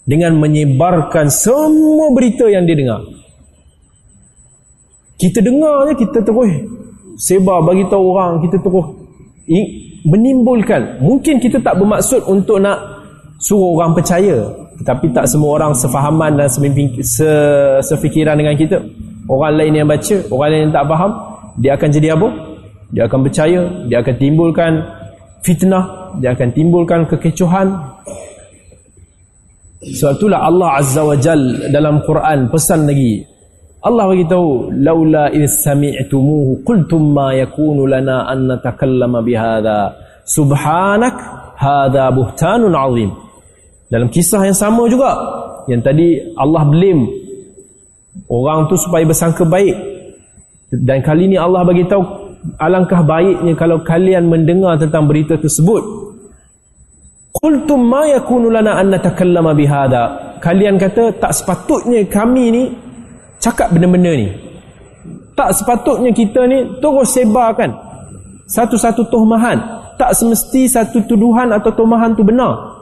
Speaker 1: dengan menyebarkan semua berita yang dia dengar. Kita dengar je kita terus sebar bagi tahu orang, kita terus menimbulkan. Mungkin kita tak bermaksud untuk nak suruh orang percaya, tetapi tak semua orang sefahaman dan sefikiran dengan kita. Orang lain yang baca, orang lain yang tak faham, dia akan jadi apa? Dia akan percaya, dia akan timbulkan fitnah, dia akan timbulkan kekecohan, sebab itulah Allah Azza wa Jal dalam Quran pesan lagi. Allah bagi tahu, "Laula id sami'tumuhu qultum ma yakunu lana an natakallama bihadha. Subhanak, hadha buhtanun 'azim." Dalam kisah yang sama juga, yang tadi Allah blame orang tu supaya bersangka baik. Dan kali ni Allah bagi tahu alangkah baiknya kalau kalian mendengar tentang berita tersebut Qultum ma yakunu lana an natakallama bihadha. Kalian kata tak sepatutnya kami ni cakap benda-benda ni. Tak sepatutnya kita ni terus sebarkan satu-satu tuhmahan. Tak semesti satu tuduhan atau tuhmahan tu benar.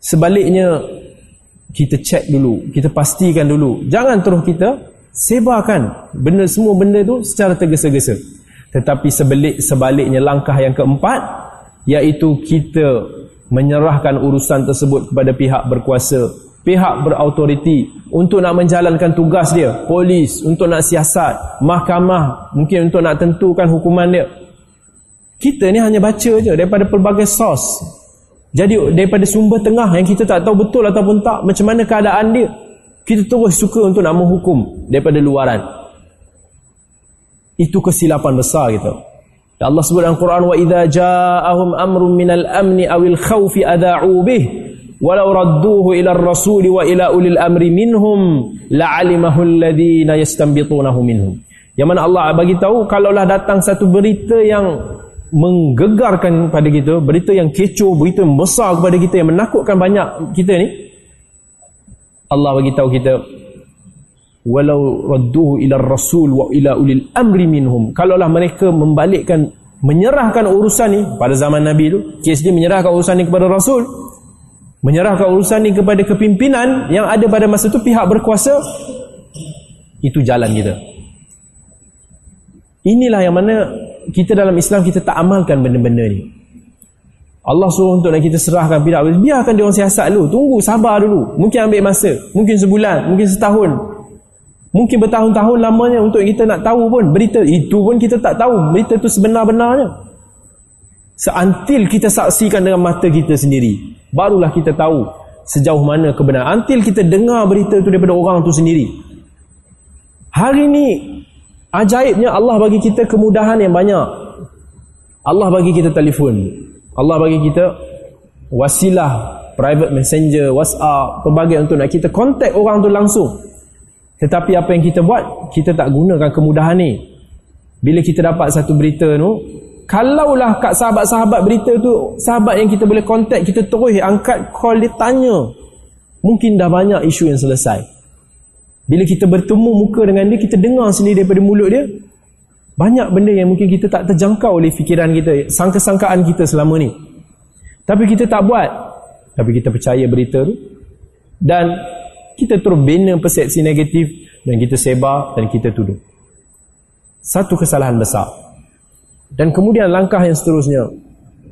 Speaker 1: Sebaliknya kita cek dulu, kita pastikan dulu. Jangan terus kita sebarkan benda semua benda tu secara tergesa-gesa. Tetapi sebalik sebaliknya langkah yang keempat iaitu kita menyerahkan urusan tersebut kepada pihak berkuasa pihak berautoriti untuk nak menjalankan tugas dia polis untuk nak siasat mahkamah mungkin untuk nak tentukan hukuman dia. Kita ni hanya baca je daripada pelbagai sos jadi daripada sumber tengah yang kita tak tahu betul ataupun tak macam mana keadaan dia kita terus suka untuk nak menghukum daripada luaran. Itu kesilapan besar kita dan Allah sebut dalam Quran wa idza ja'ahum amrun minal amni awil khawfi adha'u bih walau radduhu ila ar-rasul wa ila ulil amri minhum la'alimahu alladhina yastanbitunahu minhum. Yang mana Allah bagi tahu kalaulah datang satu berita yang menggegarkan pada kita berita yang kecoh berita yang besar kepada kita yang menakutkan banyak kita ni Allah bagi tahu kita walau radduhu ila rasul wa ila ulil amri minhum. Kalaulah mereka membalikkan menyerahkan urusan ni pada zaman Nabi tu kes dia menyerahkan urusan ni kepada rasul menyerahkan urusan ni kepada kepimpinan yang ada pada masa tu pihak berkuasa itu jalan kita. Inilah yang mana kita dalam Islam kita tak amalkan benda-benda ni. Allah suruh untuk kita serahkan pihak biarkan dia orang siasat dulu. Tunggu sabar dulu. Mungkin ambil masa. Mungkin sebulan. Mungkin setahun mungkin bertahun-tahun lamanya untuk kita nak tahu pun berita itu pun kita tak tahu. Berita itu sebenar-benarnya. Seantil kita saksikan dengan mata kita sendiri barulah kita tahu sejauh mana kebenaran. Until kita dengar berita itu daripada orang itu sendiri. Hari ini ajaibnya Allah bagi kita kemudahan yang banyak. Allah bagi kita telefon. Allah bagi kita wasilah private messenger whatsapp pelbagai untuk nak kita kontak orang tu langsung tetapi apa yang kita buat kita tak gunakan kemudahan ni. Bila kita dapat satu berita tu kalaulah kat sahabat-sahabat berita tu sahabat yang kita boleh kontak kita terus angkat call dia tanya. Mungkin dah banyak isu yang selesai. Bila kita bertemu muka dengan dia kita dengar sendiri daripada mulut dia banyak benda yang mungkin kita tak terjangkau oleh fikiran kita sangka-sangkaan kita selama ni. Tapi kita tak buat. Tapi kita percaya berita tu. Dan kita terus bina persepsi negatif dan kita sebar dan kita tuduh satu kesalahan besar dan kemudian langkah yang seterusnya,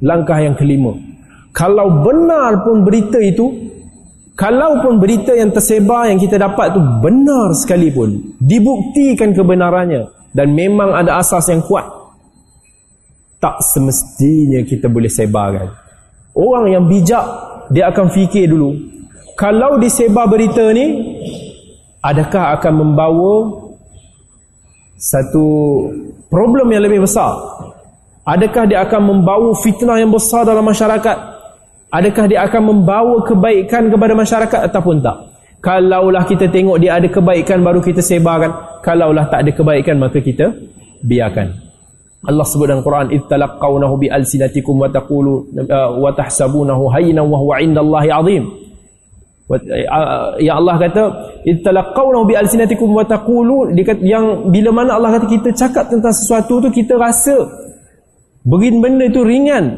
Speaker 1: langkah yang kelima. Kalau benar pun berita itu, kalau pun berita yang tersebar yang kita dapat itu benar sekalipun, dibuktikan kebenarannya dan memang ada asas yang kuat, tak semestinya kita boleh sebarkan. Orang yang bijak, dia akan fikir dulu, kalau disebar berita ni, adakah akan membawa satu problem yang lebih besar Adakah dia akan membawa fitnah yang besar dalam masyarakat? Adakah dia akan membawa kebaikan kepada masyarakat ataupun tak? Kalaulah kita tengok dia ada kebaikan baru kita sebarkan. Kalaulah tak ada kebaikan maka kita biarkan. Allah sebut dalam Quran ittalaqawnahu bi alsinatikum wa taqulu uh, wa tahsabunahu hayyinan wa huwa 'indallahi 'azim. Uh, ya Allah kata ittalaqawnahu bi alsinatikum wa taqulu yang bila mana Allah kata kita cakap tentang sesuatu tu kita rasa Begin benda itu ringan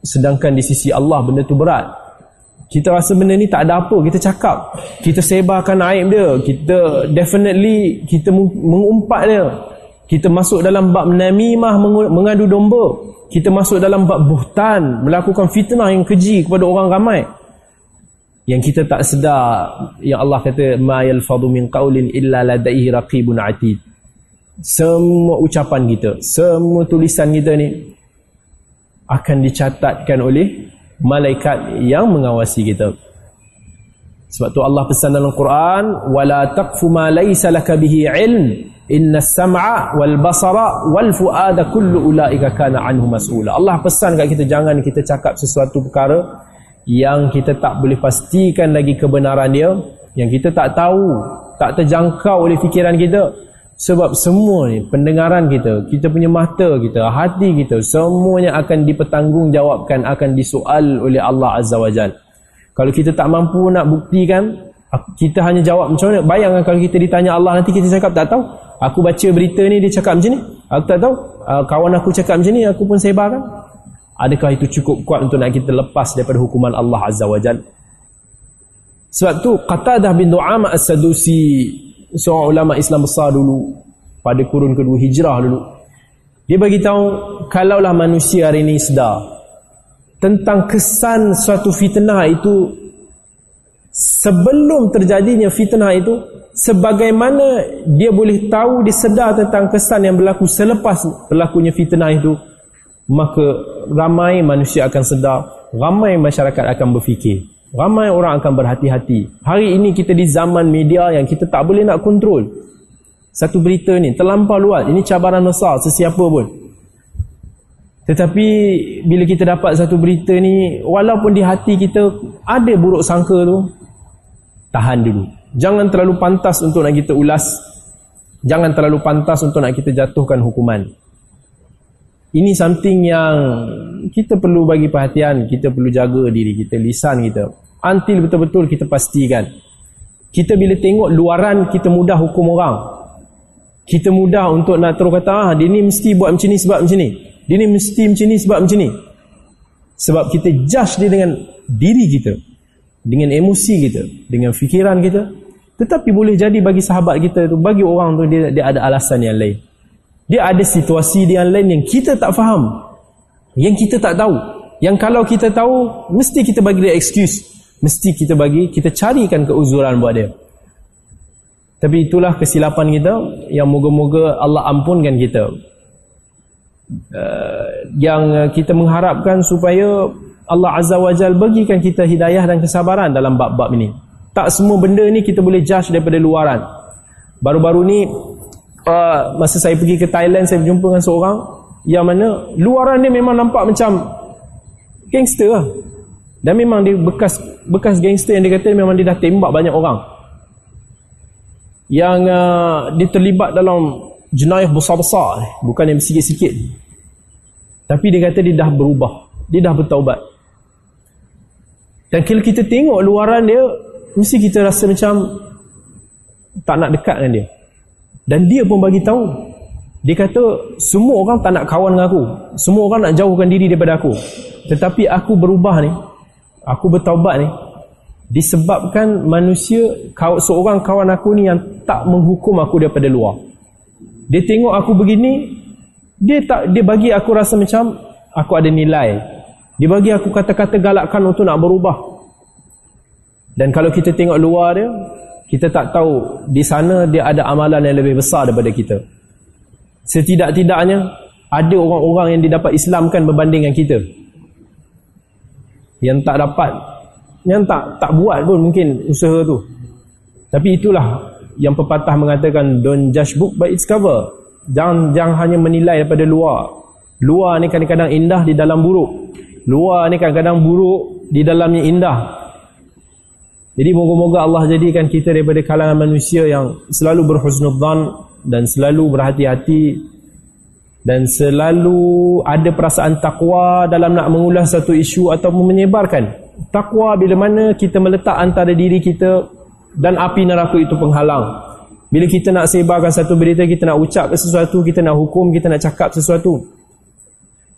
Speaker 1: sedangkan di sisi Allah benda itu berat. Kita rasa benda ni tak ada apa, kita cakap. Kita sebarkan aib dia, kita definitely kita mengumpat dia. Kita masuk dalam bab namimah mengadu domba. Kita masuk dalam bab buhtan, melakukan fitnah yang keji kepada orang ramai. Yang kita tak sedar, yang Allah kata ma yalfadhu min qaulin illa ladaihi raqibun atid. Semua ucapan kita, semua tulisan kita ni akan dicatatkan oleh malaikat yang mengawasi kita. Sebab tu Allah pesan dalam Quran, "Wala taqfu ma laysa laka bihi 'ilm, inna as-sam'a wal basara wal fu'ada kullu ulaika kana 'anhu mas'ula." Allah pesan kat kita jangan kita cakap sesuatu perkara yang kita tak boleh pastikan lagi kebenaran dia, yang kita tak tahu, tak terjangkau oleh fikiran kita. Sebab semua ni pendengaran kita, kita punya mata kita, hati kita, semuanya akan dipertanggungjawabkan, akan disoal oleh Allah Azza wa Jal. Kalau kita tak mampu nak buktikan, kita hanya jawab macam mana? Bayangkan kalau kita ditanya Allah nanti kita cakap tak tahu. Aku baca berita ni dia cakap macam ni. Aku tak tahu. Ah, kawan aku cakap macam ni, aku pun sebarkan. Adakah itu cukup kuat untuk nak kita lepas daripada hukuman Allah Azza wa Jal? Sebab tu Qatadah bin Du'ama As-Sadusi seorang ulama Islam besar dulu pada kurun kedua hijrah dulu dia bagi tahu kalaulah manusia hari ini sedar tentang kesan suatu fitnah itu sebelum terjadinya fitnah itu sebagaimana dia boleh tahu dia sedar tentang kesan yang berlaku selepas berlakunya fitnah itu maka ramai manusia akan sedar ramai masyarakat akan berfikir Ramai orang akan berhati-hati. Hari ini kita di zaman media yang kita tak boleh nak kontrol. Satu berita ni terlampau luas. Ini cabaran besar sesiapa pun. tetapi bila kita dapat satu berita ni walaupun di hati kita ada buruk sangka tu tahan dulu jangan terlalu pantas untuk nak kita ulas jangan terlalu pantas untuk nak kita jatuhkan hukuman ini something yang kita perlu bagi perhatian kita perlu jaga diri kita lisan kita. Until betul-betul kita pastikan. Kita bila tengok luaran kita mudah hukum orang. Kita mudah untuk nak terus kata ah dia ni mesti buat macam ni sebab macam ni. Dia ni mesti macam ni sebab macam ni. Sebab kita judge dia dengan diri kita dengan emosi kita dengan fikiran kita. Tetapi boleh jadi bagi sahabat kita tu bagi orang tu dia, dia ada alasan yang lain dia ada situasi dia yang lain yang kita tak faham yang kita tak tahu yang kalau kita tahu mesti kita bagi dia excuse mesti kita bagi kita carikan keuzuran buat dia tapi itulah kesilapan kita yang moga-moga Allah ampunkan kita. Uh, yang kita mengharapkan supaya Allah Azza wa Jal bagikan kita hidayah dan kesabaran dalam bab-bab ini. Tak semua benda ni kita boleh judge daripada luaran. Baru-baru ni uh, masa saya pergi ke Thailand saya berjumpa dengan seorang yang mana luaran dia memang nampak macam gangster lah. Dan memang dia bekas bekas gangster yang dia kata memang dia dah tembak banyak orang. Yang uh, dia terlibat dalam jenayah besar-besar bukan yang sikit-sikit. Tapi dia kata dia dah berubah dia dah bertaubat. Dan kalau kita tengok luaran dia mesti kita rasa macam tak nak dekat dengan dia dan dia pun bagi tahu. Dia kata semua orang tak nak kawan dengan aku. Semua orang nak jauhkan diri daripada aku. Tetapi aku berubah ni. Aku bertaubat ni. Disebabkan manusia seorang kawan aku ni yang tak menghukum aku daripada luar. Dia tengok aku begini dia tak dia bagi aku rasa macam aku ada nilai. Dia bagi aku kata-kata galakkan untuk nak berubah. Dan kalau kita tengok luar dia kita tak tahu di sana dia ada amalan yang lebih besar daripada kita. Setidak-tidaknya ada orang-orang yang didapat Islamkan berbanding dengan kita. Yang tak dapat yang tak tak buat pun mungkin usaha tu. Tapi itulah yang pepatah mengatakan don't judge book by its cover. Jangan jangan hanya menilai daripada luar. Luar ni kadang-kadang indah di dalam buruk. Luar ni kadang-kadang buruk di dalamnya indah jadi moga-moga Allah jadikan kita daripada kalangan manusia yang selalu berhusnudzan dan selalu berhati-hati dan selalu ada perasaan takwa dalam nak mengulas satu isu atau menyebarkan. Takwa bila mana kita meletak antara diri kita dan api neraka itu penghalang. Bila kita nak sebarkan satu berita kita nak ucap sesuatu kita nak hukum kita nak cakap sesuatu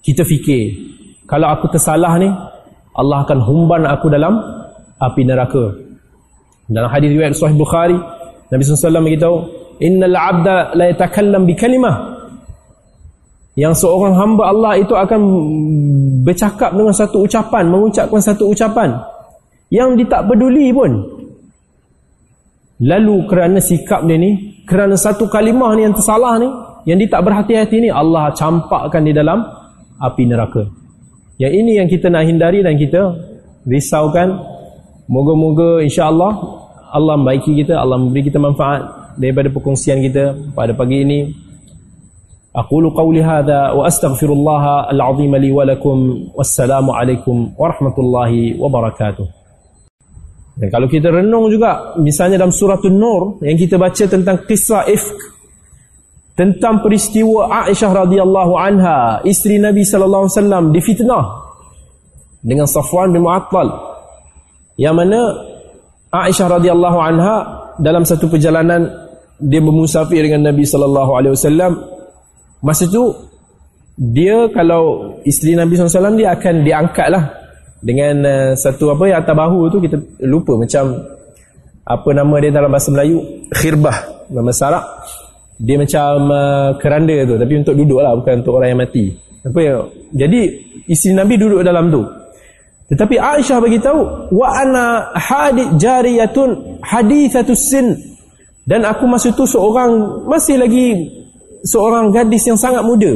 Speaker 1: kita fikir kalau aku tersalah ni Allah akan humban aku dalam api neraka dalam hadis riwayat sahih Bukhari Nabi SAW beritahu innal abda la yatakallam bi kalimah. Yang seorang hamba Allah itu akan bercakap dengan satu ucapan mengucapkan satu ucapan yang dia tak peduli pun. Lalu kerana sikap dia ni kerana satu kalimah ni yang tersalah ni yang dia tak berhati-hati ni Allah campakkan di dalam api neraka. Yang ini yang kita nak hindari dan kita risaukan. Moga-moga insya-Allah Allah membaiki kita Allah memberi kita manfaat daripada perkongsian kita pada pagi ini أقول قولي هذا وأستغفر الله العظيم لي ولكم والسلام عليكم ورحمة الله وبركاته Dan kalau kita renung juga misalnya dalam surah An-Nur yang kita baca tentang kisah ifk tentang peristiwa Aisyah radhiyallahu anha isteri Nabi sallallahu alaihi wasallam difitnah dengan Safwan bin Mu'attal yang mana Aisyah radhiyallahu anha dalam satu perjalanan dia bermusafir dengan Nabi sallallahu alaihi wasallam. Masa tu dia kalau isteri Nabi SAW dia akan diangkat lah dengan uh, satu apa yang atas bahu tu kita lupa macam apa nama dia dalam bahasa Melayu? Khirbah. Nama sarak. Dia macam uh, keranda tu tapi untuk duduk lah bukan untuk orang yang mati. Apa ya jadi isteri Nabi duduk dalam tu tetapi Aisyah bagi tahu wa ana hadith jariyatun hadithatus sin. Dan aku masa tu seorang masih lagi seorang gadis yang sangat muda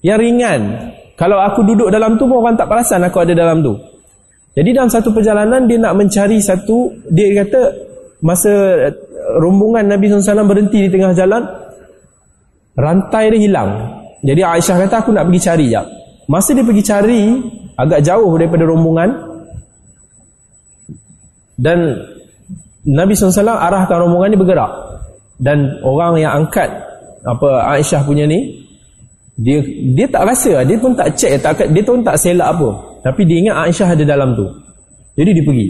Speaker 1: yang ringan. Kalau aku duduk dalam tu pun orang tak perasan aku ada dalam tu. Jadi dalam satu perjalanan dia nak mencari satu dia kata masa rombongan Nabi SAW berhenti di tengah jalan rantai dia hilang. Jadi Aisyah kata aku nak pergi cari jap masa dia pergi cari agak jauh daripada rombongan. Dan Nabi SAW arahkan rombongan ni bergerak. Dan orang yang angkat apa Aisyah punya ni dia dia tak rasa dia pun tak check tak dia pun tak selak apa. Tapi dia ingat Aisyah ada dalam tu. Jadi dia pergi.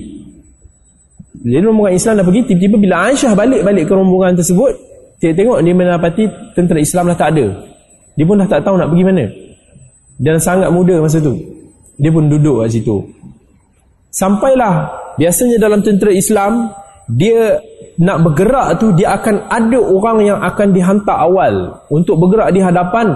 Speaker 1: Jadi rombongan Islam dah pergi tiba-tiba bila Aisyah balik-balik ke rombongan tersebut dia tengok dia mendapati tentera Islam dah tak ada. Dia pun dah tak tahu nak pergi mana. Dan sangat muda masa tu dia pun duduk kat situ. Sampailah biasanya dalam tentera Islam dia nak bergerak tu dia akan ada orang yang akan dihantar awal untuk bergerak di hadapan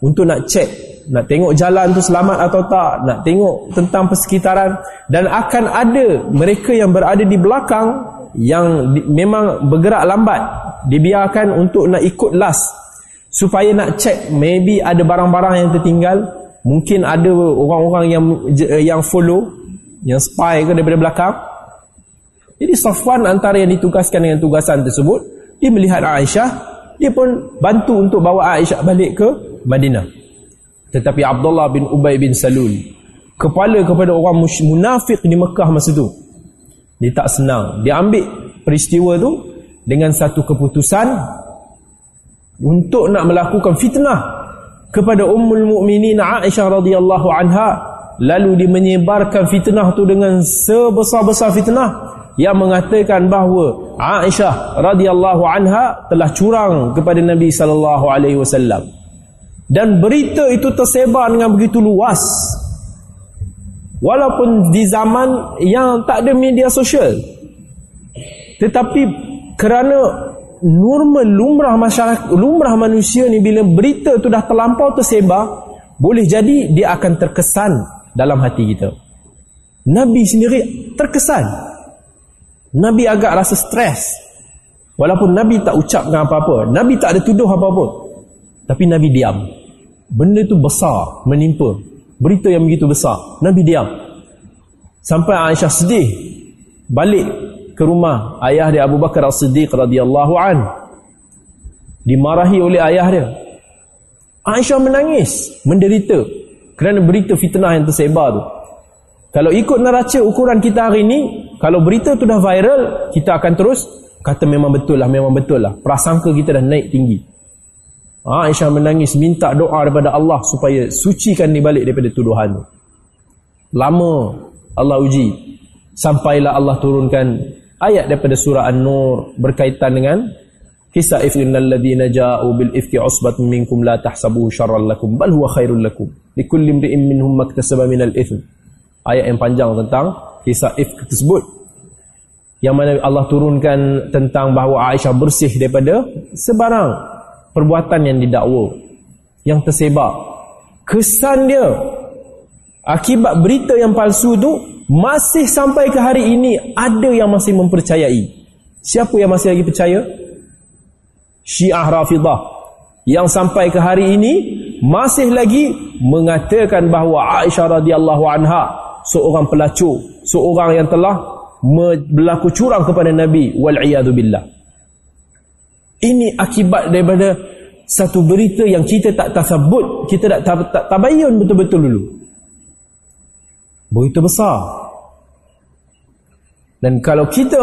Speaker 1: untuk nak cek nak tengok jalan tu selamat atau tak nak tengok tentang persekitaran. Dan akan ada mereka yang berada di belakang yang di, memang bergerak lambat dibiarkan untuk nak ikut last supaya nak cek maybe ada barang-barang yang tertinggal mungkin ada orang-orang yang yang follow yang spy ke daripada belakang jadi Safwan antara yang ditugaskan dengan tugasan tersebut, dia melihat Aisyah, dia pun bantu untuk bawa Aisyah balik ke Madinah. Tetapi Abdullah bin Ubay bin Salul, kepala kepada orang munafik di Mekah masa itu, dia tak senang. Dia ambil peristiwa tu dengan satu keputusan untuk nak melakukan fitnah kepada Ummul Mukminin Aisyah radhiyallahu anha lalu dia menyebarkan fitnah tu dengan sebesar-besar fitnah yang mengatakan bahawa Aisyah radhiyallahu anha telah curang kepada Nabi sallallahu alaihi wasallam. Dan berita itu tersebar dengan begitu luas. Walaupun di zaman yang tak ada media sosial. Tetapi kerana normal lumrah masyarakat lumrah manusia ni bila berita tu dah terlampau tersebar, boleh jadi dia akan terkesan dalam hati kita. Nabi sendiri terkesan Nabi agak rasa stres. Walaupun Nabi tak ucapkan apa-apa. Nabi tak ada tuduh apa-apa. Tapi Nabi diam. Benda itu besar menimpa. Berita yang begitu besar. Nabi diam. Sampai Aisyah sedih. Balik ke rumah ayah dia Abu Bakar As-Siddiq radhiyallahu an. Dimarahi oleh ayah dia. Aisyah menangis. Menderita. Kerana berita fitnah yang tersebar tu. Kalau ikut neraca ukuran kita hari ini, kalau berita tu dah viral, kita akan terus kata memang betul lah, memang betul lah. Prasangka kita dah naik tinggi. Aisyah menangis, minta doa daripada Allah supaya sucikan dia balik daripada tuduhan tu. Lama Allah uji. Sampailah Allah turunkan ayat daripada surah An-Nur berkaitan dengan kisah ifnal ladina ja'u bil ifki usbatun minkum la tahsabuhu syarran lakum bal huwa khairul lakum. Likulli imri'in minhum maktasaba minal ithmi. Ayat yang panjang tentang kisah if tersebut yang mana Allah turunkan tentang bahawa Aisyah bersih daripada sebarang perbuatan yang didakwa yang tersebar. Kesan dia akibat berita yang palsu tu masih sampai ke hari ini ada yang masih mempercayai siapa yang masih lagi percaya Syiah Rafidah yang sampai ke hari ini masih lagi mengatakan bahawa Aisyah radhiyallahu anha seorang pelacur, seorang yang telah berlaku curang kepada Nabi wal billah. Ini akibat daripada satu berita yang kita tak tasabut, kita tak, tabayun betul-betul dulu. Berita besar. Dan kalau kita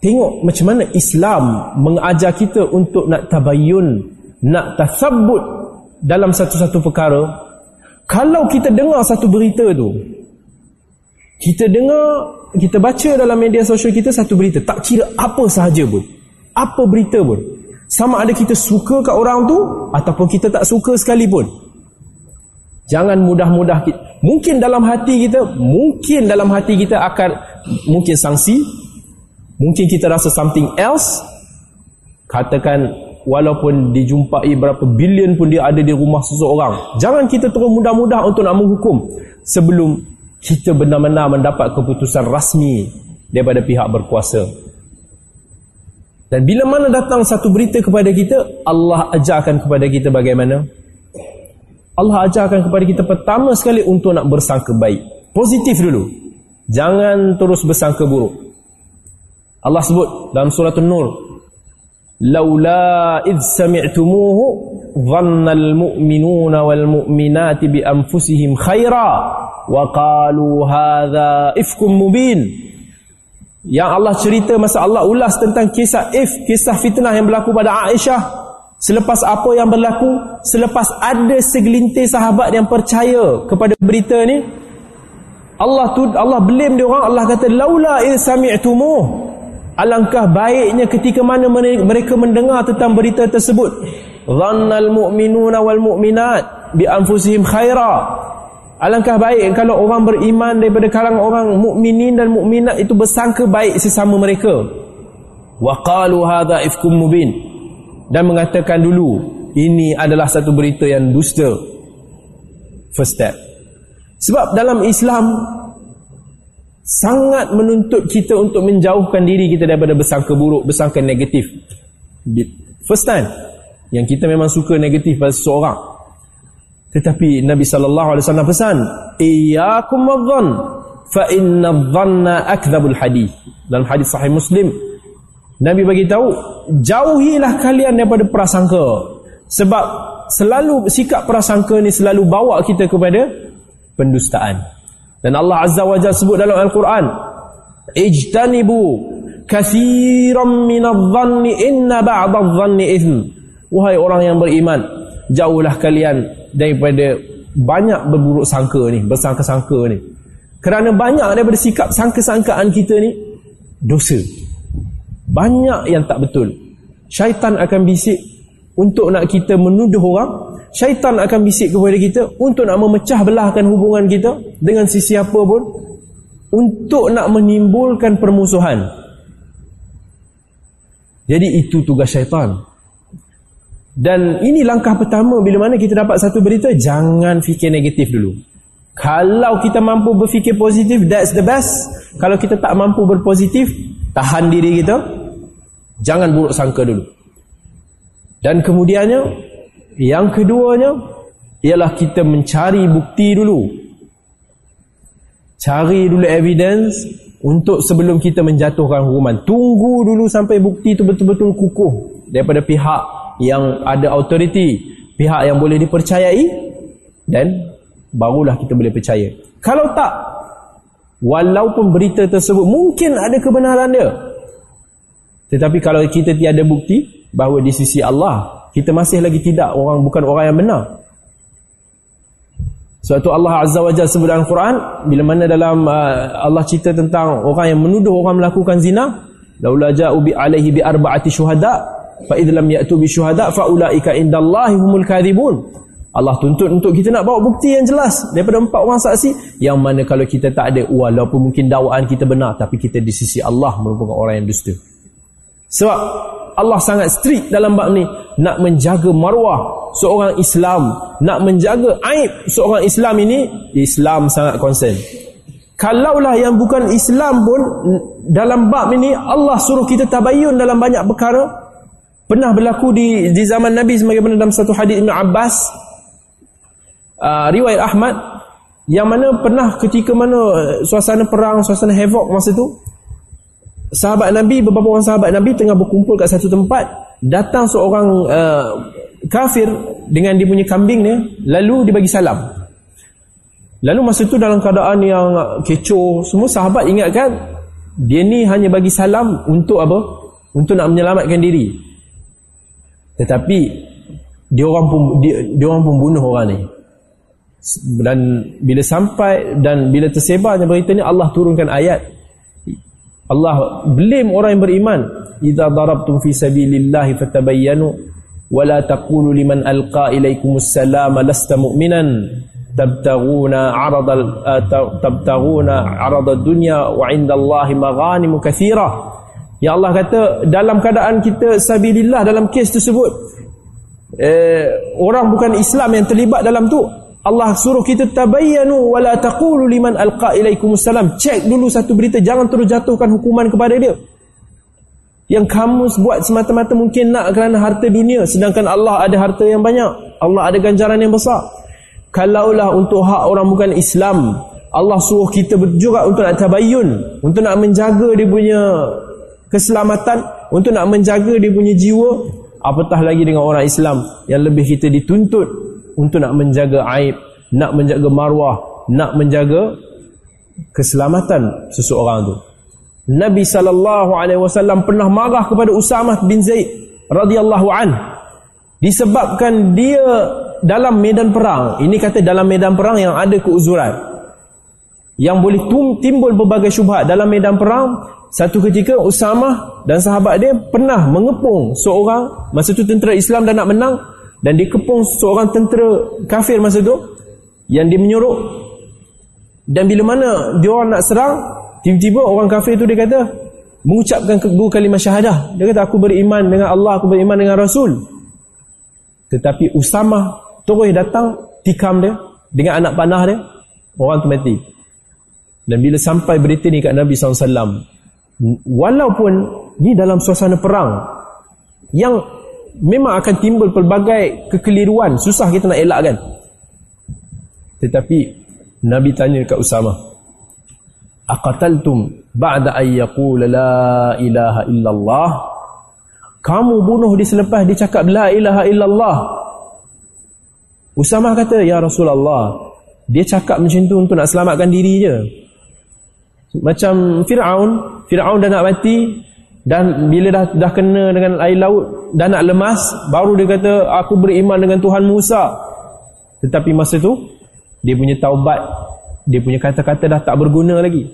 Speaker 1: tengok macam mana Islam mengajar kita untuk nak tabayun, nak tasabut dalam satu-satu perkara, kalau kita dengar satu berita tu, kita dengar, kita baca dalam media sosial kita satu berita. Tak kira apa sahaja pun. Apa berita pun. Sama ada kita suka kat orang tu ataupun kita tak suka sekalipun. Jangan mudah-mudah kita. Mungkin dalam hati kita, mungkin dalam hati kita akan mungkin sangsi. Mungkin kita rasa something else. Katakan walaupun dijumpai berapa bilion pun dia ada di rumah seseorang. Jangan kita terus mudah-mudah untuk nak menghukum sebelum kita benar-benar mendapat keputusan rasmi daripada pihak berkuasa. Dan bila mana datang satu berita kepada kita, Allah ajarkan kepada kita bagaimana? Allah ajarkan kepada kita pertama sekali untuk nak bersangka baik. Positif dulu. Jangan terus bersangka buruk. Allah sebut dalam surah An-Nur laula id sami'tumuhu dhanna almu'minuna walmu'minati bi anfusihim khaira wa qalu hadha ifkum mubin yang Allah cerita masa Allah ulas tentang kisah if kisah fitnah yang berlaku pada Aisyah selepas apa yang berlaku selepas ada segelintir sahabat yang percaya kepada berita ni Allah tu Allah blame dia orang. Allah kata laula in sami'tumuh. Alangkah baiknya ketika mana mereka mendengar tentang berita tersebut. Dhannal mu'minuna wal mu'minat bi anfusihim khaira. Alangkah baik kalau orang beriman daripada kalangan orang mukminin dan mukminat itu bersangka baik sesama mereka. Wa qalu hadha ifkum mubin dan mengatakan dulu ini adalah satu berita yang dusta first step sebab dalam Islam sangat menuntut kita untuk menjauhkan diri kita daripada bersangka buruk, bersangka negatif. First time yang kita memang suka negatif pada seseorang. Tetapi Nabi sallallahu alaihi wasallam pesan, "Iyyakum wadh-dhann fa inna dhanna akdzabul hadith." Dalam hadis sahih Muslim, Nabi bagi tahu, jauhilah kalian daripada prasangka. Sebab selalu sikap prasangka ni selalu bawa kita kepada pendustaan. Dan Allah Azza wa Jalla sebut dalam Al-Quran, "Ijtanibu katsiran minadh-dhanni inna ba'dadh-dhanni ithm." Wahai orang yang beriman, jauhlah kalian daripada banyak berburuk sangka ni, bersangka-sangka ni. Kerana banyak daripada sikap sangka-sangkaan kita ni dosa. Banyak yang tak betul. Syaitan akan bisik untuk nak kita menuduh orang. Syaitan akan bisik kepada kita untuk nak memecah belahkan hubungan kita dengan sesiapa pun. Untuk nak menimbulkan permusuhan. Jadi itu tugas syaitan. Dan ini langkah pertama bila mana kita dapat satu berita jangan fikir negatif dulu. Kalau kita mampu berfikir positif that's the best. Kalau kita tak mampu berpositif tahan diri kita jangan buruk sangka dulu dan kemudiannya yang keduanya ialah kita mencari bukti dulu. Cari dulu evidence untuk sebelum kita menjatuhkan hukuman. Tunggu dulu sampai bukti itu betul-betul kukuh daripada pihak yang ada autoriti, pihak yang boleh dipercayai dan barulah kita boleh percaya. Kalau tak, walaupun berita tersebut mungkin ada kebenaran dia. Tetapi kalau kita tiada bukti bahawa di sisi Allah kita masih lagi tidak orang bukan orang yang benar. Sebab itu Allah Azza wa Jalla sebut dalam Quran bila mana dalam uh, Allah cerita tentang orang yang menuduh orang melakukan zina laula ja'u bi alaihi bi arba'ati syuhada fa idh lam ya'tu bi syuhada fa ulaika indallahi humul kadhibun. Allah tuntut untuk kita nak bawa bukti yang jelas daripada empat orang saksi yang mana kalau kita tak ada walaupun mungkin dakwaan kita benar tapi kita di sisi Allah merupakan orang yang dusta sebab Allah sangat strict dalam bab ni nak menjaga maruah seorang Islam, nak menjaga aib seorang Islam ini, Islam sangat concern. Kalaulah yang bukan Islam pun dalam bab ini Allah suruh kita tabayyun dalam banyak perkara. Pernah berlaku di di zaman Nabi sebagaimana dalam satu hadis Ibn Abbas uh, riwayat Ahmad yang mana pernah ketika mana suasana perang, suasana havoc masa tu sahabat Nabi beberapa orang sahabat Nabi tengah berkumpul kat satu tempat datang seorang uh, kafir dengan dia punya kambing ni lalu dia bagi salam. Lalu masa tu dalam keadaan yang kecoh semua sahabat ingatkan dia ni hanya bagi salam untuk apa? Untuk nak menyelamatkan diri. Tetapi dia orang pun dia, dia orang pun bunuh orang ni. Dan bila sampai dan bila tersebarnya berita ni Allah turunkan ayat Allah blame orang yang beriman. Idza darabtum fi sabilillahi fatabayyanu wa la taqulu liman alqa ilaikumus salam lasta mu'minan tabtaguna 'arada tabtaguna 'arada dunya wa 'indallahi maghanim katsira ya Allah kata dalam keadaan kita sabilillah dalam kes tersebut eh, orang bukan Islam yang terlibat dalam tu Allah suruh kita tabayyanu wala taqulu liman alqa ilaikumussalam. Cek dulu satu berita jangan terus jatuhkan hukuman kepada dia. Yang kamu buat semata-mata mungkin nak kerana harta dunia sedangkan Allah ada harta yang banyak. Allah ada ganjaran yang besar. Kalaulah untuk hak orang bukan Islam, Allah suruh kita juga untuk nak tabayyun, untuk nak menjaga dia punya keselamatan, untuk nak menjaga dia punya jiwa apatah lagi dengan orang Islam yang lebih kita dituntut untuk nak menjaga aib nak menjaga marwah nak menjaga keselamatan seseorang tu. Nabi sallallahu alaihi wasallam pernah marah kepada Usamah bin Zaid radhiyallahu an. Disebabkan dia dalam medan perang. Ini kata dalam medan perang yang ada keuzuran. Yang boleh timbul berbagai syubhat dalam medan perang satu ketika Usamah dan sahabat dia pernah mengepung seorang masa tu tentera Islam dah nak menang dan dikepung seorang tentera kafir masa tu yang dia menyuruh. Dan bila mana dia orang nak serang tiba-tiba orang kafir tu dia kata mengucapkan kedua kalimah syahadah. Dia kata aku beriman dengan Allah aku beriman dengan Rasul. Tetapi Usamah terus datang tikam dia dengan anak panah dia orang tu mati. Dan bila sampai berita ni kat Nabi SAW walaupun ni dalam suasana perang yang memang akan timbul pelbagai kekeliruan. Susah kita nak elakkan. Tetapi Nabi tanya dekat Usama aqataltum ba'da ay yaqula la ilaha illallah? Kamu bunuh dia selepas dia cakap la ilaha illallah. Usama kata ya Rasulullah dia cakap macam tu untuk nak selamatkan diri je. Macam Fir'aun Fir'aun dah nak mati dan bila dah dah kena dengan air laut dah nak lemas baru dia kata aku beriman dengan Tuhan Musa. Tetapi masa tu dia punya taubat dia punya kata-kata dah tak berguna lagi.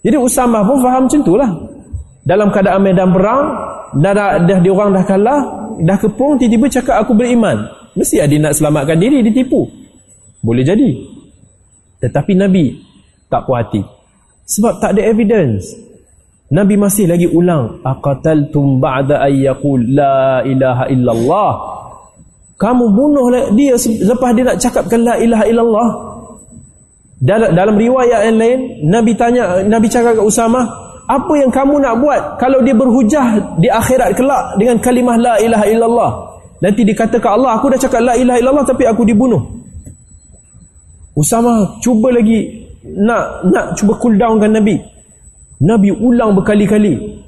Speaker 1: Jadi Usamah pun faham macam tu lah. Dalam keadaan medan perang dah, dah, dah dia orang dah kalah dah kepung tiba-tiba cakap aku beriman. Mesti dia nak selamatkan diri ditipu. Boleh jadi. Tetapi Nabi tak puas hati. Sebab tak ada evidence. Nabi masih lagi ulang, aqataltum ba'da ay yaqul la ilaha illallah. Kamu bunuh dia lepas dia nak cakapkan la ilaha illallah. Dalam, dalam riwayat yang lain, Nabi tanya, Nabi cakap ke Usama, apa yang kamu nak buat kalau dia berhujah di akhirat kelak dengan kalimah la ilaha illallah? Nanti dikatakan Allah, aku dah cakap la ilaha illallah tapi aku dibunuh. Usama cuba lagi nak nak cuba cool downkan Nabi Nabi ulang berkali-kali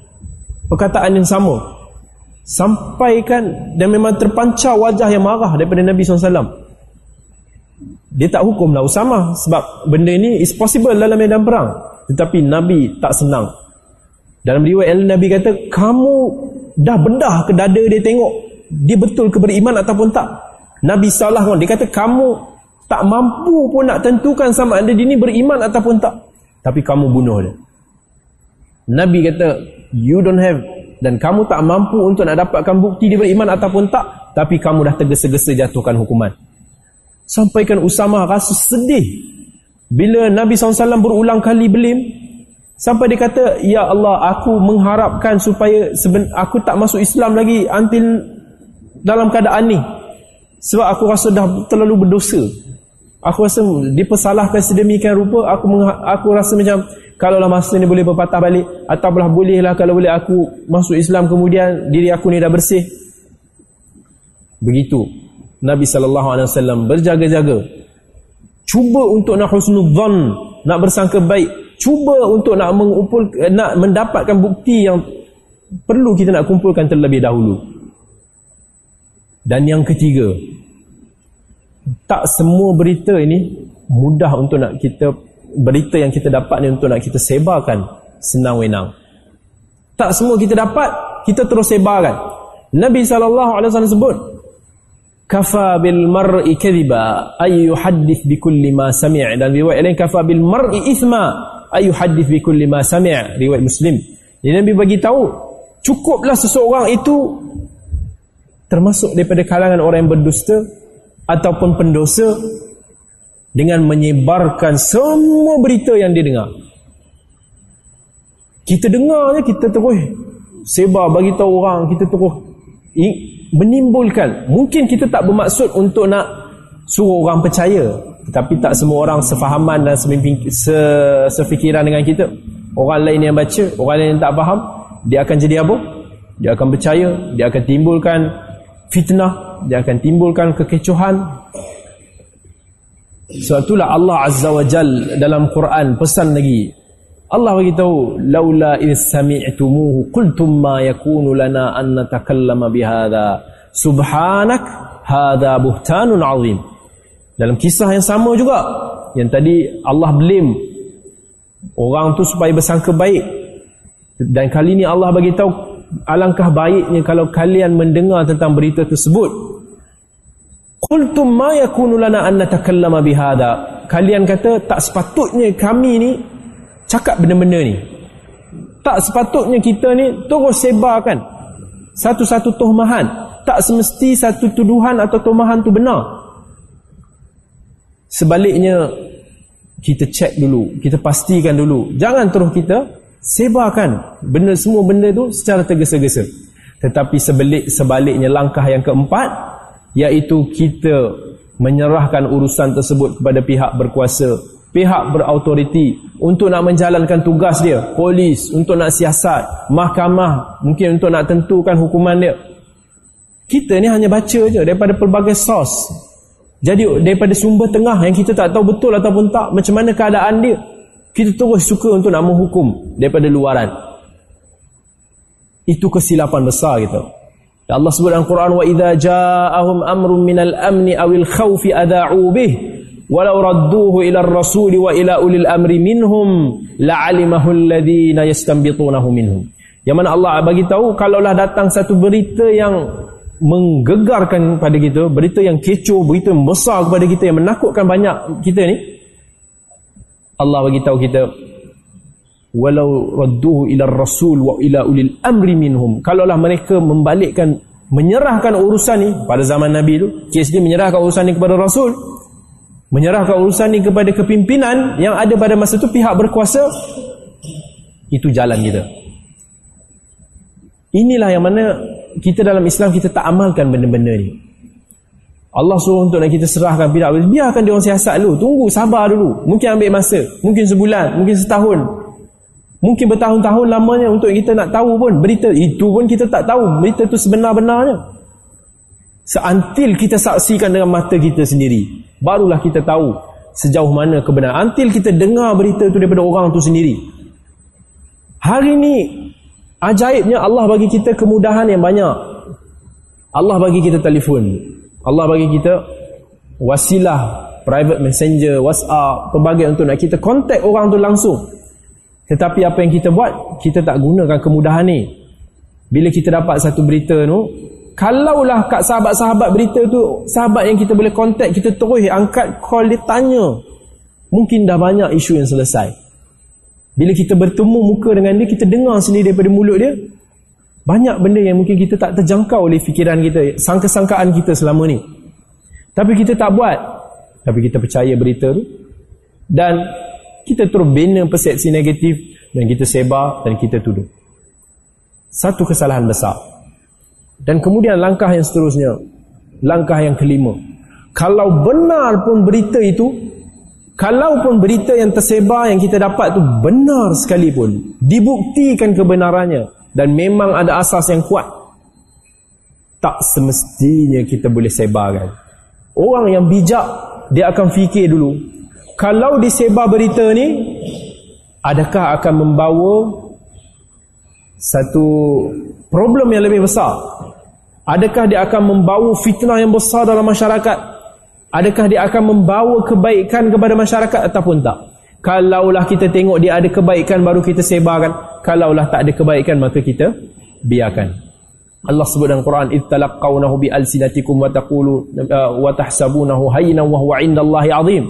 Speaker 1: perkataan yang sama. Sampaikan dan memang terpancar wajah yang marah daripada Nabi SAW dia tak hukum lah Usama sebab benda ni is possible dalam medan perang. Tetapi Nabi tak senang. Dalam riwayat Nabi kata kamu dah bedah ke dada dia tengok dia betul ke beriman ataupun tak? Nabi salah dia kata kamu tak mampu pun nak tentukan sama ada dia ni beriman ataupun tak. Tapi kamu bunuh dia Nabi kata you don't have dan kamu tak mampu untuk nak dapatkan bukti dia beriman ataupun tak tapi kamu dah tergesa-gesa jatuhkan hukuman. Sampaikan Usama rasa sedih. Bila Nabi SAW berulang kali belim sampai dia kata Ya Allah aku mengharapkan supaya seben aku tak masuk Islam lagi until dalam keadaan ni. Sebab aku rasa dah terlalu berdosa Aku rasa dipersalahkan sedemikian rupa aku aku rasa macam kalaulah masa ni boleh berpatah balik ataupun bolehlah kalau boleh aku masuk Islam kemudian diri aku ni dah bersih. Begitu Nabi sallallahu alaihi wasallam berjaga-jaga. Cuba untuk nak husnudzan, nak bersangka baik, cuba untuk nak mengumpul nak mendapatkan bukti yang perlu kita nak kumpulkan terlebih dahulu. Dan yang ketiga, tak semua berita ini mudah untuk nak kita berita yang kita dapat ni untuk nak kita sebarkan senang wenang. Tak semua kita dapat kita terus sebarkan. Nabi SAW sebut kafa bil mar'i kadhiba ay yuhaddith bi kulli ma sami' dan riwayat lain kafa bil mar'i ithma ay yuhaddith bi kulli ma sami' riwayat muslim. Jadi Nabi bagi tahu cukuplah seseorang itu termasuk daripada kalangan orang yang berdusta ataupun pendosa dengan menyebarkan semua berita yang dia dengar. Kita dengar je kita terus sebar bagi tahu orang, kita terus menimbulkan. Mungkin kita tak bermaksud untuk nak suruh orang percaya, tetapi tak semua orang sefahaman dan se, sefikiran dengan kita. Orang lain yang baca, orang lain yang tak faham, dia akan jadi apa? Dia akan percaya, dia akan timbulkan fitnah, dia akan timbulkan kekecohan. Sebab itulah Allah Azza wa Jal dalam Quran pesan lagi. Allah bagi tahu laula is sami'tumuhu qultum ma yakunu lana an natakallama bihadha. Subhanak hadha buhtanun azim. Dalam kisah yang sama juga yang tadi Allah blame orang tu supaya bersangka baik. Dan kali ni Allah bagi tahu alangkah baiknya kalau kalian mendengar tentang berita tersebut. Qultum ma yakunu lana an natakallama bihadha. Kalian kata tak sepatutnya kami ni cakap benda-benda ni. Tak sepatutnya kita ni terus sebarkan satu-satu tuhmahan tak semesti satu tuduhan atau tuhmahan tu benar. Sebaliknya kita cek dulu kita pastikan dulu. Jangan terus kita sebarkan benda semua benda tu secara tergesa-gesa. Tetapi sebalik sebaliknya langkah yang keempat iaitu kita menyerahkan urusan tersebut kepada pihak berkuasa pihak berautoriti untuk nak menjalankan tugas dia. Polis untuk nak siasat mahkamah mungkin untuk nak tentukan hukuman dia. Kita ni hanya baca je daripada pelbagai sos jadi daripada sumber tengah yang kita tak tahu betul ataupun tak macam mana keadaan dia kita terus suka untuk nak menghukum daripada luaran. Itu kesilapan besar kita. Allah sebut dalam Quran wa idza ja'ahum amrun minal amni awil khawfi adha'u bih walau radduhu ila ar-rasul wa ila ulil amri minhum la'alimahu alladhina yastanbitunahu minhum. Yang mana Allah bagi tahu kalaulah datang satu berita yang menggegarkan pada kita berita yang kecoh berita yang besar kepada kita yang menakutkan banyak kita ni Allah bagi tahu kita walau radduhu ila rasul wa ila ulil amri minhum. Kalaulah mereka membalikkan menyerahkan urusan ni pada zaman Nabi tu kes dia menyerahkan urusan ni kepada rasul menyerahkan urusan ini kepada kepimpinan yang ada pada masa itu pihak berkuasa itu jalan kita. Inilah yang mana kita dalam Islam kita tak amalkan benda-benda ni Allah suruh untuk kita serahkan pihak biarkan dia orang siasat dulu. Tunggu sabar dulu. Mungkin ambil masa. Mungkin sebulan. Mungkin setahun. Mungkin bertahun-tahun lamanya untuk kita nak tahu pun. Berita itu pun kita tak tahu. Berita itu sebenar-benarnya. Seantil kita saksikan dengan mata kita sendiri barulah kita tahu sejauh mana kebenaran. Until kita dengar berita itu daripada orang itu sendiri. Hari ini ajaibnya Allah bagi kita kemudahan yang banyak. Allah bagi kita telefon Allah bagi kita wasilah private messenger whatsapp pelbagai untuk nak kita kontak orang tu langsung. Tetapi apa yang kita buat? Kita tak gunakan kemudahan ni. Bila kita dapat satu berita tu kalaulah kat sahabat-sahabat berita tu sahabat yang kita boleh kontak kita terus angkat call dia tanya. Mungkin dah banyak isu yang selesai. Bila kita bertemu muka dengan dia kita dengar sendiri daripada mulut dia banyak benda yang mungkin kita tak terjangkau oleh fikiran kita sangka-sangkaan kita selama ni. Tapi kita tak buat. Tapi kita percaya berita tu. Dan kita terus bina persepsi negatif dan kita sebar dan kita tuduh. Satu kesalahan besar. Dan kemudian langkah yang seterusnya, langkah yang kelima. Kalau benar pun berita itu, kalau pun berita yang tersebar yang kita dapat itu benar sekalipun, dibuktikan kebenarannya dan memang ada asas yang kuat, tak semestinya kita boleh sebarkan. Orang yang bijak, dia akan fikir dulu, kalau disebar berita ni, adakah akan membawa satu problem yang lebih besar Adakah dia akan membawa fitnah yang besar dalam masyarakat? Adakah dia akan membawa kebaikan kepada masyarakat ataupun tak? Kalaulah kita tengok dia ada kebaikan baru kita sebarkan. Kalaulah tak ada kebaikan maka kita biarkan. Allah sebut dalam Quran ittalaqawnahu bi alsinatikum wa taqulu uh, wa tahsabunahu hayyinan wa huwa 'indallahi 'azim.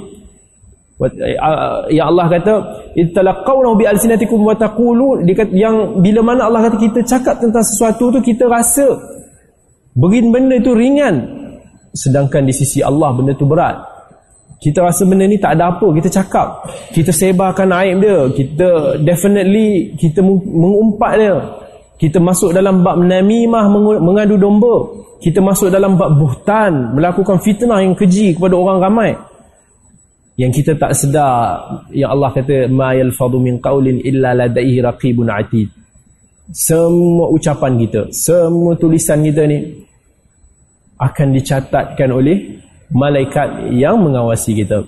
Speaker 1: Ya Allah kata ittalaqawnahu bi alsinatikum wa taqulu yang bila mana Allah kata kita cakap tentang sesuatu tu kita rasa Begin benda itu ringan sedangkan di sisi Allah benda itu berat. Kita rasa benda ni tak ada apa, kita cakap, kita sebarkan aib dia, kita definitely kita mengumpat dia. Kita masuk dalam bab namimah mengadu domba. Kita masuk dalam bab buhtan, melakukan fitnah yang keji kepada orang ramai. Yang kita tak sedar, yang Allah kata ma yalfadhu min qaulin illa ladaihi raqibun atid semua ucapan kita, semua tulisan kita ni akan dicatatkan oleh malaikat yang mengawasi kita.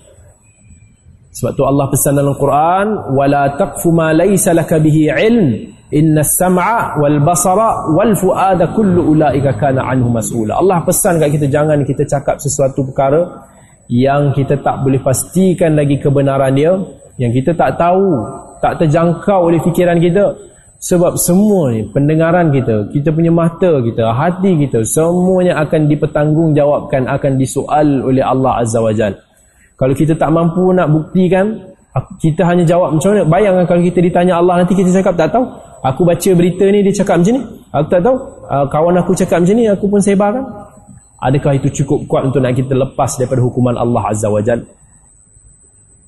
Speaker 1: sebab tu Allah pesan dalam Quran wala taqfu ma laysa laka bihi ilm. Inna as-sam'a wal basara wal fuada kullu ulaika kana anhu mas'ula. Allah pesan kat kita jangan kita cakap sesuatu perkara yang kita tak boleh pastikan lagi kebenaran dia yang kita tak tahu tak terjangkau oleh fikiran kita sebab semua ni pendengaran kita kita punya mata kita hati kita semuanya akan dipertanggungjawabkan akan disoal oleh Allah Azza wa Jal. Kalau kita tak mampu nak buktikan kita hanya jawab macam mana? Bayangkan kalau kita ditanya Allah nanti kita cakap tak tahu. Aku baca berita ni dia cakap macam ni. Aku tak tahu. Uh, kawan aku cakap macam ni aku pun sebarkan. Adakah itu cukup kuat untuk nak kita lepas daripada hukuman Allah Azza wa Jal?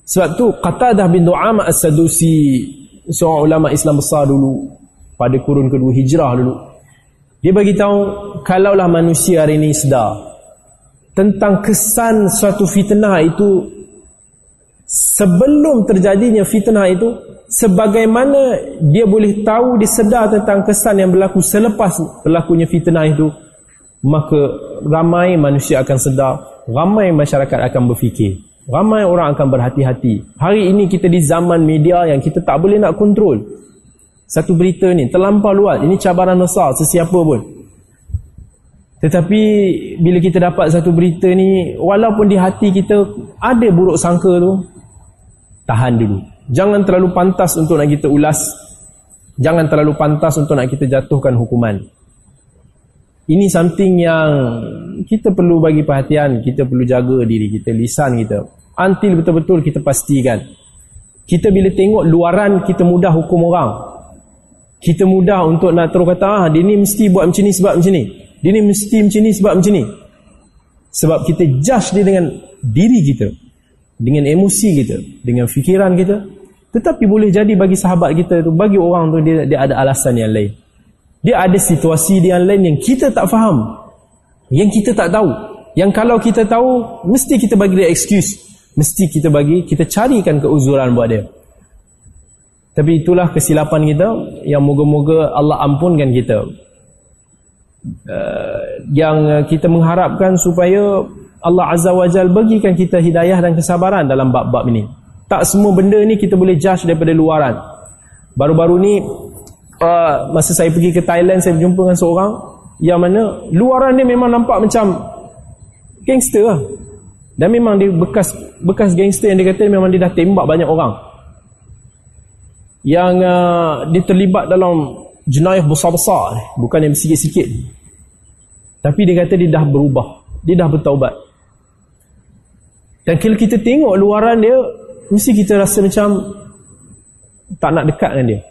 Speaker 1: Sebab tu Qatadah bin Du'ama As-Sadusi seorang ulama Islam besar dulu pada kurun kedua hijrah dulu dia bagi tahu kalaulah manusia hari ini sedar tentang kesan suatu fitnah itu sebelum terjadinya fitnah itu sebagaimana dia boleh tahu dia sedar tentang kesan yang berlaku selepas berlakunya fitnah itu maka ramai manusia akan sedar ramai masyarakat akan berfikir ramai orang akan berhati-hati. Hari ini kita di zaman media yang kita tak boleh nak kontrol. Satu berita ni terlampau luas. Ini cabaran besar sesiapa pun. Tetapi bila kita dapat satu berita ni walaupun di hati kita ada buruk sangka tu tahan dulu. Jangan terlalu pantas untuk nak kita ulas. Jangan terlalu pantas untuk nak kita jatuhkan hukuman. Ini something yang kita perlu bagi perhatian, kita perlu jaga diri kita, lisan kita. Until betul-betul kita pastikan. Kita bila tengok luaran, kita mudah hukum orang. Kita mudah untuk nak terus kata, ah, dia ni mesti buat macam ni sebab macam ni. Dia ni mesti macam ni sebab macam ni. Sebab kita judge dia dengan diri kita. Dengan emosi kita. Dengan fikiran kita. Tetapi boleh jadi bagi sahabat kita tu, bagi orang tu dia, dia ada alasan yang lain. Dia ada situasi dia yang lain yang kita tak faham. Yang kita tak tahu. Yang kalau kita tahu, mesti kita bagi dia excuse. Mesti kita bagi, kita carikan keuzuran buat dia. Tapi itulah kesilapan kita yang moga-moga Allah ampunkan kita. Uh, yang kita mengharapkan supaya Allah Azza wa Jal bagikan kita hidayah dan kesabaran dalam bab-bab ini. Tak semua benda ni kita boleh judge daripada luaran. Baru-baru ni uh, masa saya pergi ke Thailand saya berjumpa dengan seorang yang mana luaran dia memang nampak macam gangster lah dan memang dia bekas bekas gangster yang dia kata memang dia dah tembak banyak orang yang uh, dia terlibat dalam jenayah besar-besar bukan yang sikit-sikit tapi dia kata dia dah berubah dia dah bertaubat dan kalau kita tengok luaran dia mesti kita rasa macam tak nak dekat dengan dia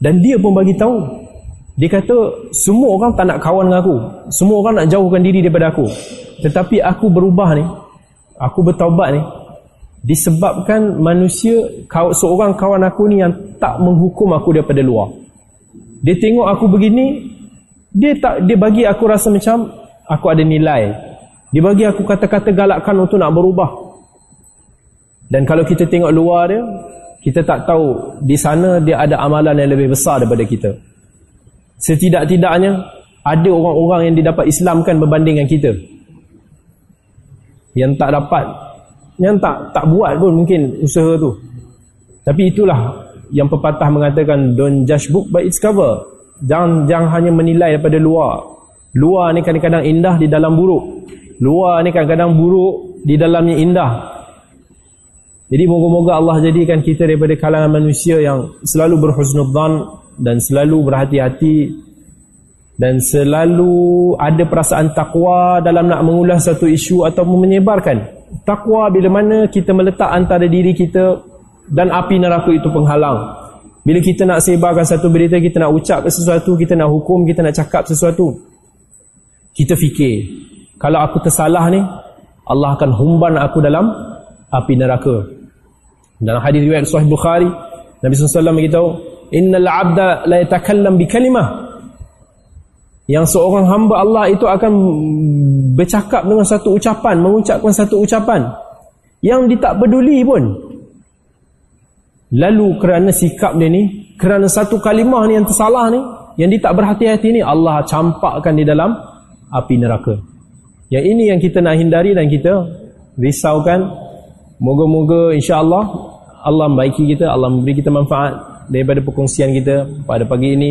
Speaker 1: dan dia pun bagi tahu. Dia kata semua orang tak nak kawan dengan aku. Semua orang nak jauhkan diri daripada aku. Tetapi aku berubah ni. Aku bertaubat ni. Disebabkan manusia seorang kawan aku ni yang tak menghukum aku daripada luar. Dia tengok aku begini, dia tak dia bagi aku rasa macam aku ada nilai. Dia bagi aku kata-kata galakkan untuk nak berubah. Dan kalau kita tengok luar dia, kita tak tahu di sana dia ada amalan yang lebih besar daripada kita setidak-tidaknya ada orang-orang yang didapat Islamkan berbanding dengan kita yang tak dapat yang tak tak buat pun mungkin usaha tu. Tapi itulah yang pepatah mengatakan don't judge book by its cover. Jangan jangan hanya menilai daripada luar. Luar ni kadang-kadang indah di dalam buruk. Luar ni kadang-kadang buruk di dalamnya indah. Jadi moga-moga Allah jadikan kita daripada kalangan manusia yang selalu berhusnudzan dan selalu berhati-hati dan selalu ada perasaan takwa dalam nak mengulas satu isu ataupun menyebarkan. Takwa bila mana kita meletak antara diri kita dan api neraka itu penghalang. Bila kita nak sebarkan satu berita, kita nak ucap sesuatu, kita nak hukum, kita nak cakap sesuatu. Kita fikir, kalau aku tersalah ni, Allah akan humban aku dalam api neraka. Dalam hadis riwayat Sahih Bukhari, Nabi SAW beritahu, "Innal 'abda la yatakallam bi kalimah." Yang seorang hamba Allah itu akan bercakap dengan satu ucapan, mengucapkan satu ucapan yang dia tak peduli pun. Lalu kerana sikap dia ni, kerana satu kalimah ni yang tersalah ni, yang dia tak berhati-hati ni, Allah campakkan di dalam api neraka. Yang ini yang kita nak hindari dan kita risaukan moga-moga insya-Allah Allah membaiki kita Allah memberi kita manfaat daripada perkongsian kita pada pagi ini